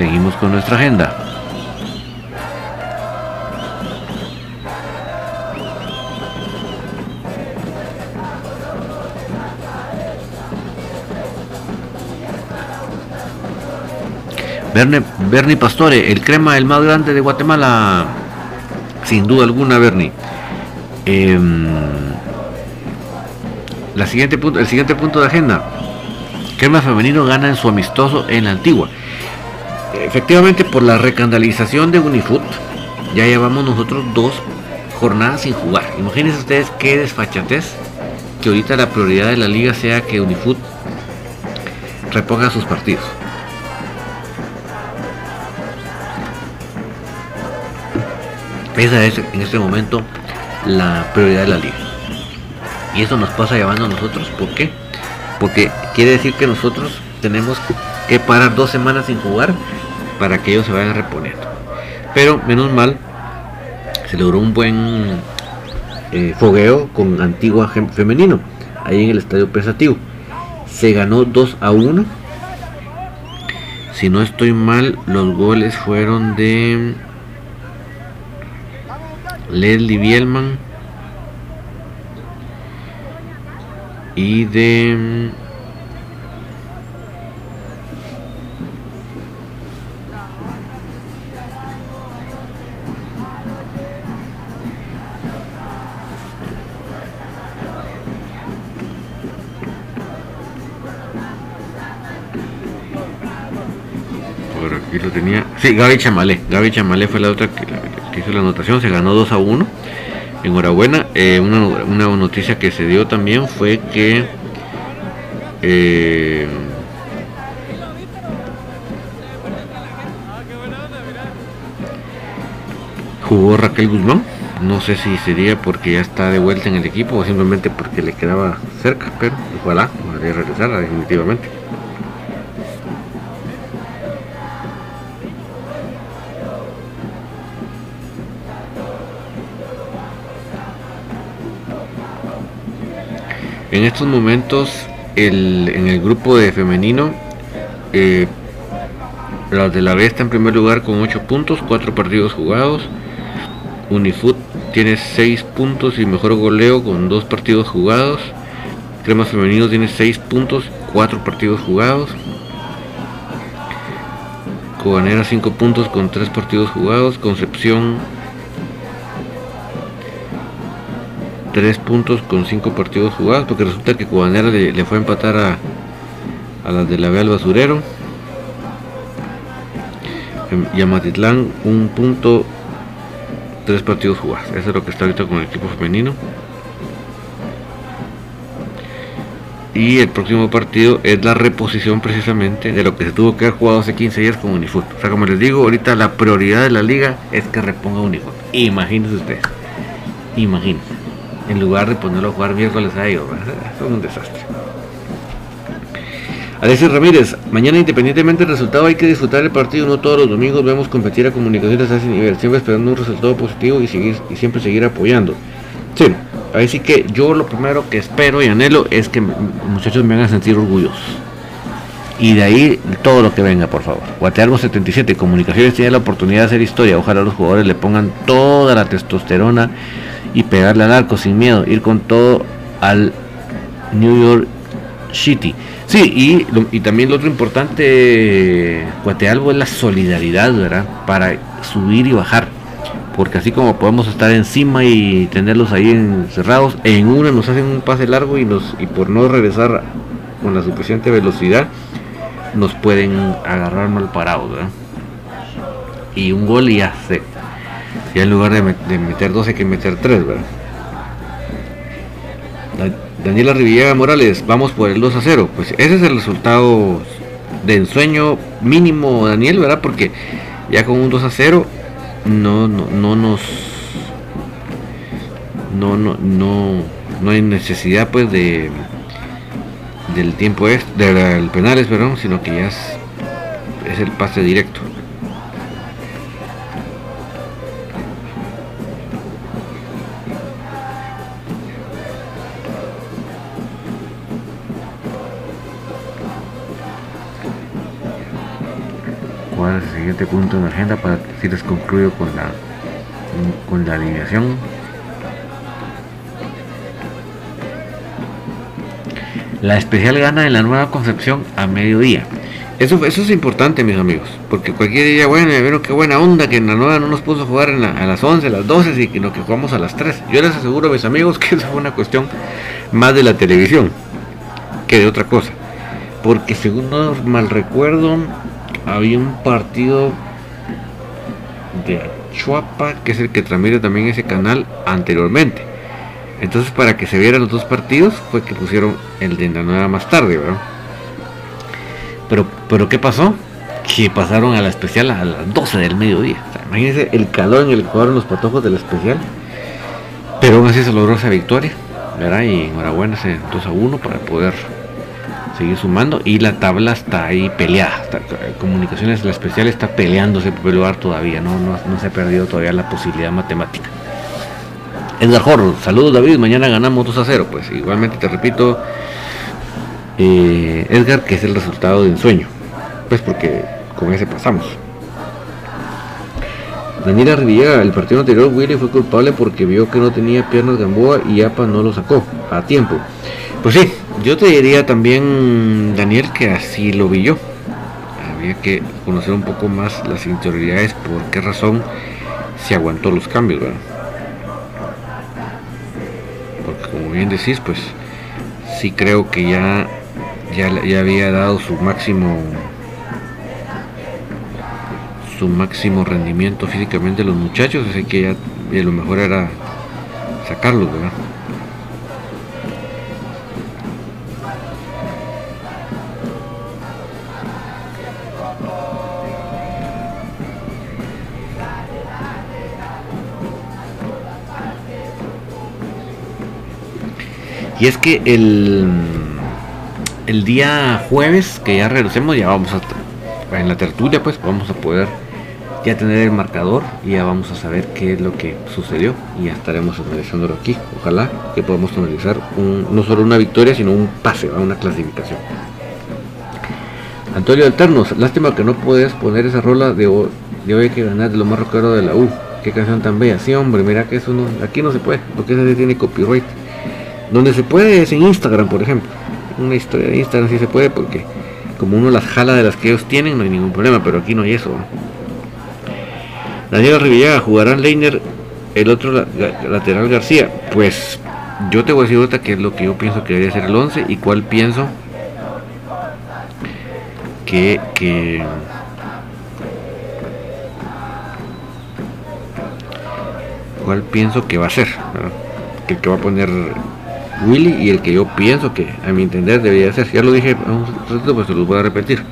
Seguimos con nuestra agenda. Bernie, Pastore, el crema el más grande de Guatemala. Sin duda alguna, Bernie. Em, la siguiente el siguiente punto de agenda. Crema femenino gana en su amistoso en la antigua. Efectivamente, por la recandalización de Unifoot, ya llevamos nosotros dos jornadas sin jugar. Imagínense ustedes qué desfachatez que ahorita la prioridad de la liga sea que Unifoot reponga sus partidos. Esa es en este momento la prioridad de la liga. Y eso nos pasa llevando a nosotros. ¿Por qué? Porque quiere decir que nosotros tenemos que parar dos semanas sin jugar para que ellos se vayan reponiendo. Pero menos mal, se logró un buen eh, fogueo con Antigua Femenino, ahí en el estadio pesativo. Se ganó 2 a 1. Si no estoy mal, los goles fueron de Leslie Bielman y de sí Gaby Chamalé Gaby Chamalé fue la otra que hizo la anotación, se ganó 2 a 1. Enhorabuena. Eh, una, una, noticia que se dio también fue que eh, jugó Raquel Guzmán. No sé si sería porque ya está de vuelta en el equipo o simplemente porque le quedaba cerca, pero ojalá podría regresar definitivamente. En estos momentos, en el grupo de femenino, eh, las de la B está en primer lugar con 8 puntos, 4 partidos jugados. Unifoot tiene 6 puntos y mejor goleo con 2 partidos jugados. Crema Femenino tiene 6 puntos, 4 partidos jugados. Cobanera 5 puntos con 3 partidos jugados. Concepción 3 puntos con 5 partidos jugados, porque resulta que Cubanera le, fue a empatar a, a las de la B al basurero. Em, y a Matitlán un punto, 3 partidos jugados. Eso es lo que está ahorita con el equipo femenino. Y el próximo partido es la reposición precisamente de lo que se tuvo que haber jugado hace 15 días con Unifut. O sea, como les digo, ahorita la prioridad de la liga es que reponga Unifut. Imagínense ustedes. Imagínense en lugar de ponerlo a jugar miércoles a ellos. es un desastre. Alexis Ramírez, mañana independientemente del resultado hay que disfrutar el partido, no todos los domingos vemos competir a comunicaciones a ese nivel, siempre esperando un resultado positivo y seguir y siempre seguir apoyando. Sí, ahí sí que yo lo primero que espero y anhelo es que muchachos me hagan sentir orgullosos. Y de ahí todo lo que venga, por favor. Guatealbo 77, Comunicaciones tiene la oportunidad de hacer historia. Ojalá los jugadores le pongan toda la testosterona y pegarle al arco sin miedo. Ir con todo al New York City. Sí, y, también lo otro importante, Guatealbo, es la solidaridad, ¿verdad? Para subir y bajar. Porque así como podemos estar encima y tenerlos ahí encerrados, en una nos hacen un pase largo y, nos, y por no regresar con la suficiente velocidad, nos pueden agarrar mal parados. Y un gol y ya se. Ya en lugar de, meter dos hay que meter tres, ¿verdad? Daniela Rivillaga Morales, vamos por el 2 a 0. Pues ese es el resultado de ensueño mínimo, Daniel, ¿verdad? Porque ya con un 2 a 0 no, no, no nos. No, no, no, no hay necesidad pues de del tiempo es del penales, perdón, sino que ya es, es el pase directo. Punto en la agenda para si les concluyo con la con la alineación? La especial gana en la nueva concepción a mediodía. Eso, eso es importante, mis amigos, porque cualquier día, bueno, vieron qué buena onda que en la nueva no nos puso jugar a las 11, a las 12 y que no que jugamos a las 3. Yo les aseguro, mis amigos, que eso fue una cuestión más de la televisión que de otra cosa. Porque según no mal recuerdo, había un partido de Chuapa, que es el que transmite también ese canal anteriormente. Entonces para que se vieran los dos partidos fue que pusieron el de la nueva más tarde, ¿verdad? Pero, pero ¿qué pasó? Que pasaron a la especial a las 12 del mediodía. imagínense el calor en el que jugaron los patojos de la especial. Pero aún así se logró esa victoria, ¿verdad? Y enhorabuena ese 2 a 1 para poder seguir sumando. Y la tabla está ahí peleada. comunicaciones, la especial está peleándose por lugar todavía, ¿no? No, no se ha perdido todavía la posibilidad matemática. Edgar Horro, saludos David, mañana ganamos 2 a 0. Pues igualmente te repito, eh, Edgar, que es el resultado de ensueño. Pues porque con ese pasamos. Daniela Riviera, el partido anterior Willy fue culpable porque vio que no tenía piernas Gamboa y APA no lo sacó a tiempo. Pues sí, yo te diría también, Daniel, que así lo vi yo. Había que conocer un poco más las interioridades, por qué razón se aguantó los cambios, ¿verdad? como bien decís, pues sí creo que ya, ya, ya había dado su máximo su máximo rendimiento físicamente los muchachos, así que ya, lo mejor era sacarlos, ¿verdad? Y es que el, el día jueves, que ya regresemos, ya vamos a, en la tertulia, pues vamos a poder ya tener el marcador y ya vamos a saber qué es lo que sucedió y ya estaremos analizándolo aquí. Ojalá que podamos analizar no solo una victoria, sino un pase a una clasificación. Antonio Alternos, lástima que no puedes poner esa rola de, de hoy que ganar de lo más rockero de la U. Qué canción tan bella. Sí, hombre, mira que eso no, aquí no se puede, porque ese tiene copyright. Donde se puede es en Instagram, por ejemplo. Una historia de Instagram sí se puede porque como uno las jala de las que ellos tienen no hay ningún problema, pero aquí no hay eso. Daniel Rivillaga, ¿jugarán Leiner el otro lateral García? Pues yo te voy a decir ahorita qué es lo que yo pienso que debería ser el 11 y cuál pienso que, que cuál pienso que va a ser que, que va a poner Willy y el que yo pienso que a mi entender debería ser. Ya lo dije un ratito, pues se los voy a repetir.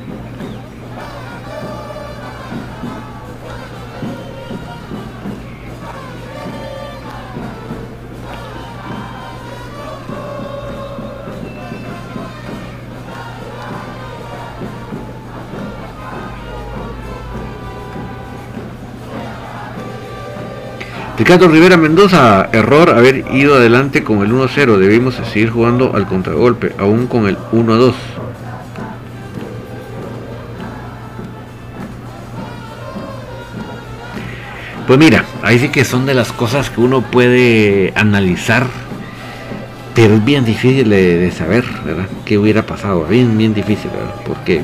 Ricardo Rivera Mendoza, error haber ido adelante con el 1-0. Debimos seguir jugando al contragolpe, aún con el 1-2. Pues mira, ahí sí que son de las cosas que uno puede analizar, pero es bien difícil de, saber, ¿verdad? ¿Qué hubiera pasado? Bien, bien difícil, ¿verdad? Porque,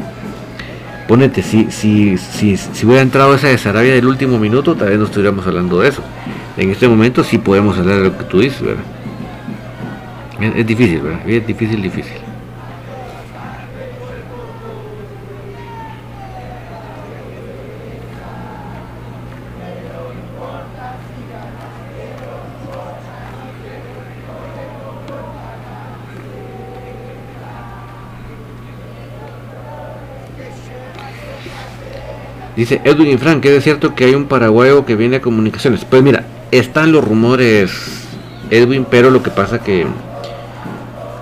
ponete, si, si, si, hubiera entrado esa de Sarabia del último minuto, tal vez no estuviéramos hablando de eso. En este momento sí podemos hablar de lo que tú dices, ¿verdad? Es, es difícil, ¿verdad? Es difícil, difícil. Dice Edwin y Frank, ¿es cierto que hay un paraguayo que viene a comunicaciones? Pues mira, están los rumores, Edwin, pero lo que pasa que...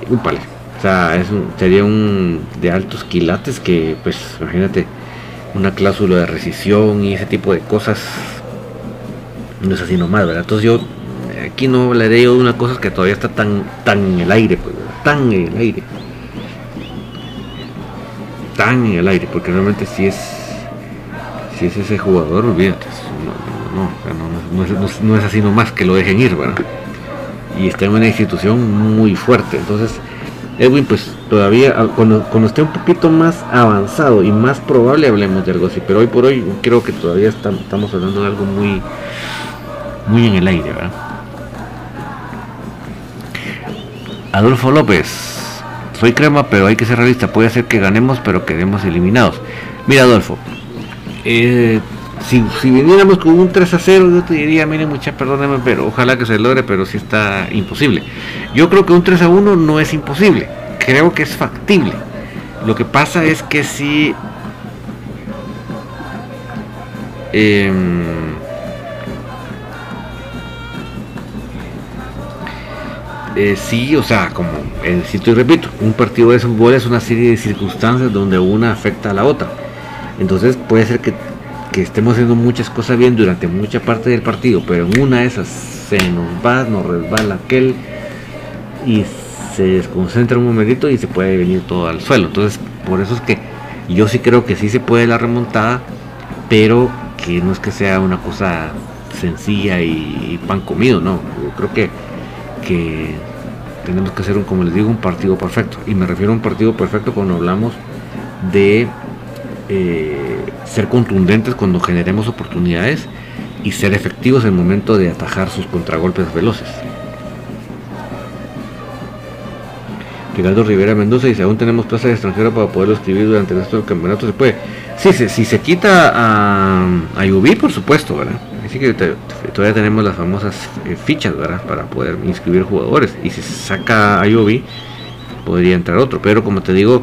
Un. O sea, sería un de altos quilates que, pues, imagínate, una cláusula de rescisión y ese tipo de cosas. No es así nomás, ¿verdad? Entonces yo aquí no hablaré yo de una cosa que todavía está tan, tan en el aire, pues, tan en el aire. Tan en el aire, porque realmente si es si es ese jugador, olvídate, no, no, no, es, así nomás que lo dejen ir, ¿verdad? Y está en una institución muy fuerte. Entonces, Edwin, pues todavía, cuando, cuando, esté un poquito más avanzado y más probable, hablemos de algo así. Pero hoy por hoy creo que todavía estamos hablando de algo muy, muy en el aire, ¿verdad? Adolfo López, soy crema, pero hay que ser realista. Puede ser que ganemos, pero quedemos eliminados. Mira, Adolfo, eh, si, viniéramos con un 3 a 0, yo te diría, miren muchachos, perdónenme, pero ojalá que se logre, pero si está imposible. Yo creo que un 3 a 1 no es imposible, creo que es factible. Lo que pasa es que si em, eh, sí, o sea, como eh, si te repito, un partido de fútbol es una serie de circunstancias donde una afecta a la otra. Entonces puede ser que, estemos haciendo muchas cosas bien durante mucha parte del partido, pero en una de esas se nos va, nos resbala aquel y se desconcentra un momentito y se puede venir todo al suelo. Entonces, por eso es que yo sí creo que sí se puede la remontada, pero que no es que sea una cosa sencilla y, pan comido, no. Yo creo que, que tenemos que hacer, un, como les digo, un partido perfecto. Y me refiero a un partido perfecto cuando hablamos de eh, ser contundentes cuando generemos oportunidades y ser efectivos en el momento de atajar sus contragolpes veloces. Ricardo Rivera Mendoza dice, aún tenemos plaza de extranjero para poderlo escribir durante el resto del campeonato, se puede. Sí, si se quita a, a por supuesto, ¿verdad? Así que todavía tenemos las famosas eh, fichas, ¿verdad? Para poder inscribir jugadores. Y si se saca a Yubi, podría entrar otro. Pero como te digo,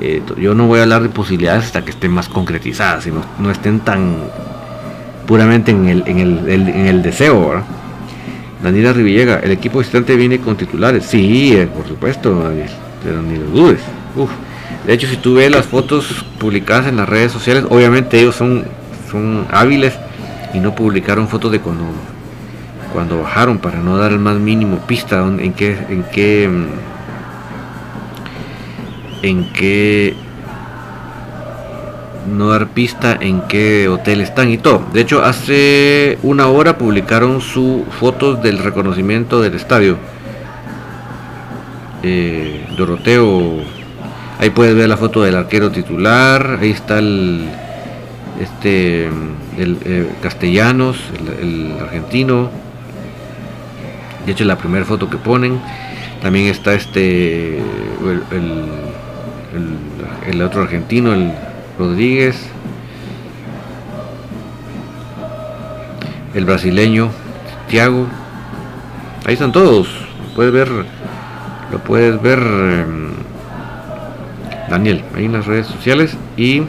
eh, yo no voy a hablar de posibilidades hasta que estén más concretizadas y no, estén tan puramente en el, en el, en el deseo. ¿verdad? Daniela Rivillega, el equipo visitante viene con titulares. Sí, eh, por supuesto, pero ni lo dudes. De hecho, si tú ves las fotos publicadas en las redes sociales, obviamente ellos son, son hábiles y no publicaron fotos de cuando cuando bajaron para no dar el más mínimo pista en qué en qué mm, en qué no dar pista en qué hotel están y todo. De hecho, hace una hora publicaron su fotos del reconocimiento del estadio. Eh, Doroteo, ahí puedes ver la foto del arquero titular. Ahí está el este el, eh, castellanos, el, argentino. De hecho, la primera foto que ponen. También está este el el, otro argentino, el Rodríguez, el brasileño, Thiago, ahí están todos, puedes ver, lo puedes ver em, Daniel, ahí en las redes sociales y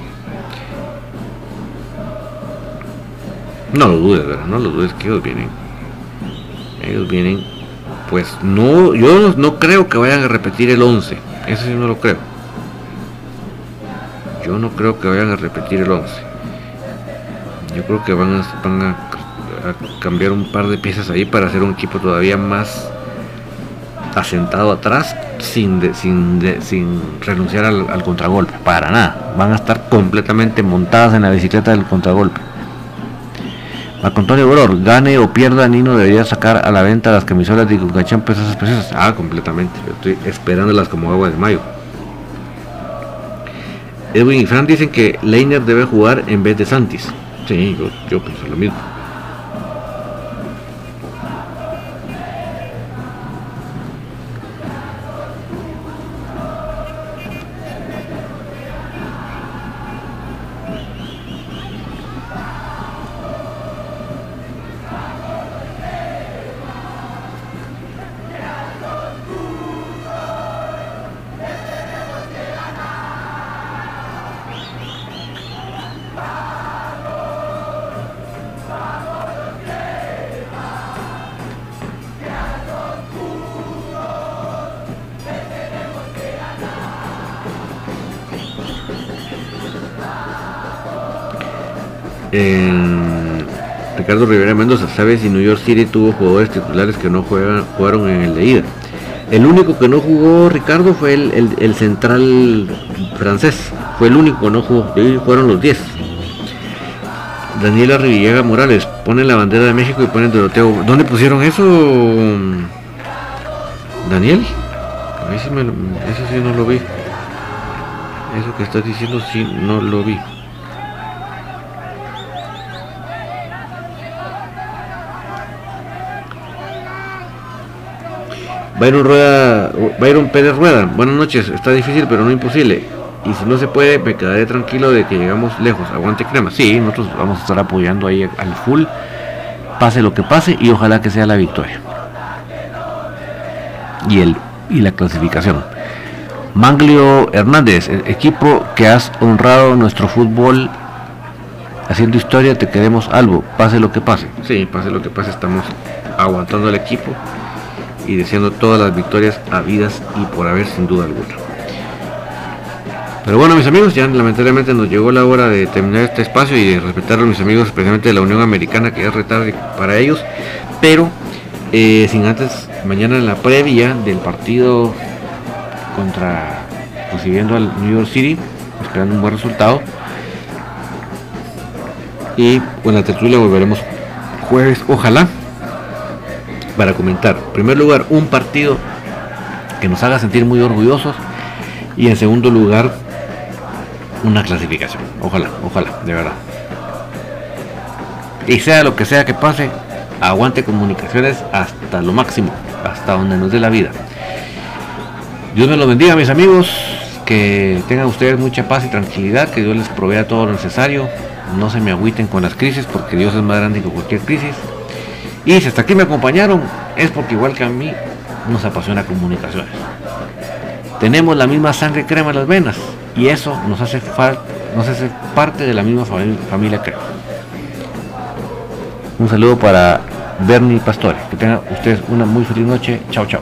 no lo dudes. No lo dudes que ellos vienen. Ellos vienen, pues no, yo no creo que vayan a repetir el 11, eso sí no lo creo yo no creo que vayan a repetir el 11. Yo creo que van a, cambiar un par de piezas ahí para hacer un equipo todavía más asentado atrás sin, sin, sin renunciar al, contragolpe, para nada. Van a estar completamente montadas en la bicicleta del contragolpe. Marco Antonio Boror, gane o pierda, Nino debería sacar a la venta las camisolas de Cucachán pesas preciosas. Ah, completamente. estoy esperándolas como agua de mayo. Edwin y Fran dicen que Leiner debe jugar en vez de Santis. Sí, yo, yo pienso lo mismo. Ricardo Rivera Mendoza, ¿sabe si New York City tuvo jugadores titulares que no juegan, jugaron en el de ida? El único que no jugó Ricardo fue el, central francés, fue el único que no jugó, y fueron los 10. Daniela Rivillega Morales, pone la bandera de México y pone el Doroteo. ¿Dónde pusieron eso? Daniel? A eso sí no lo vi. Eso que estás diciendo sí no lo vi. Byron, Rueda, Byron Pérez Rueda, buenas noches, está difícil pero no imposible. Y si no se puede, me quedaré tranquilo de que llegamos lejos. Aguante crema. Sí, nosotros vamos a estar apoyando ahí al full, pase lo que pase y ojalá que sea la victoria. Y, el, y la clasificación. Manglio Hernández, equipo que has honrado nuestro fútbol haciendo historia, te queremos algo, pase lo que pase. Sí, pase lo que pase, estamos aguantando el equipo y deseando todas las victorias habidas y por haber sin duda alguna. Pero bueno mis amigos, ya lamentablemente nos llegó la hora de terminar este espacio y de respetar a mis amigos, especialmente de la Unión Americana, que es retarde para ellos. Pero eh, sin antes, mañana en la previa del partido contra recibiendo al New York City, esperando un buen resultado. Y con la tertulia volveremos jueves, ojalá para comentar. En primer lugar, un partido que nos haga sentir muy orgullosos y en segundo lugar, una clasificación. Ojalá, ojalá, de verdad. Y sea lo que sea que pase, aguante comunicaciones hasta lo máximo, hasta donde nos dé la vida. Dios me lo bendiga, mis amigos. Que tengan ustedes mucha paz y tranquilidad, que Dios les provea todo lo necesario. No se me agüiten con las crisis, porque Dios es más grande que cualquier crisis. Y si hasta aquí me acompañaron, es porque igual que a mí nos apasiona comunicaciones. Tenemos la misma sangre crema en las venas y eso nos hace, nos hace parte de la misma familia crema. Un saludo para Bernie Pastore. Que tengan ustedes una muy feliz noche. Chao, chao.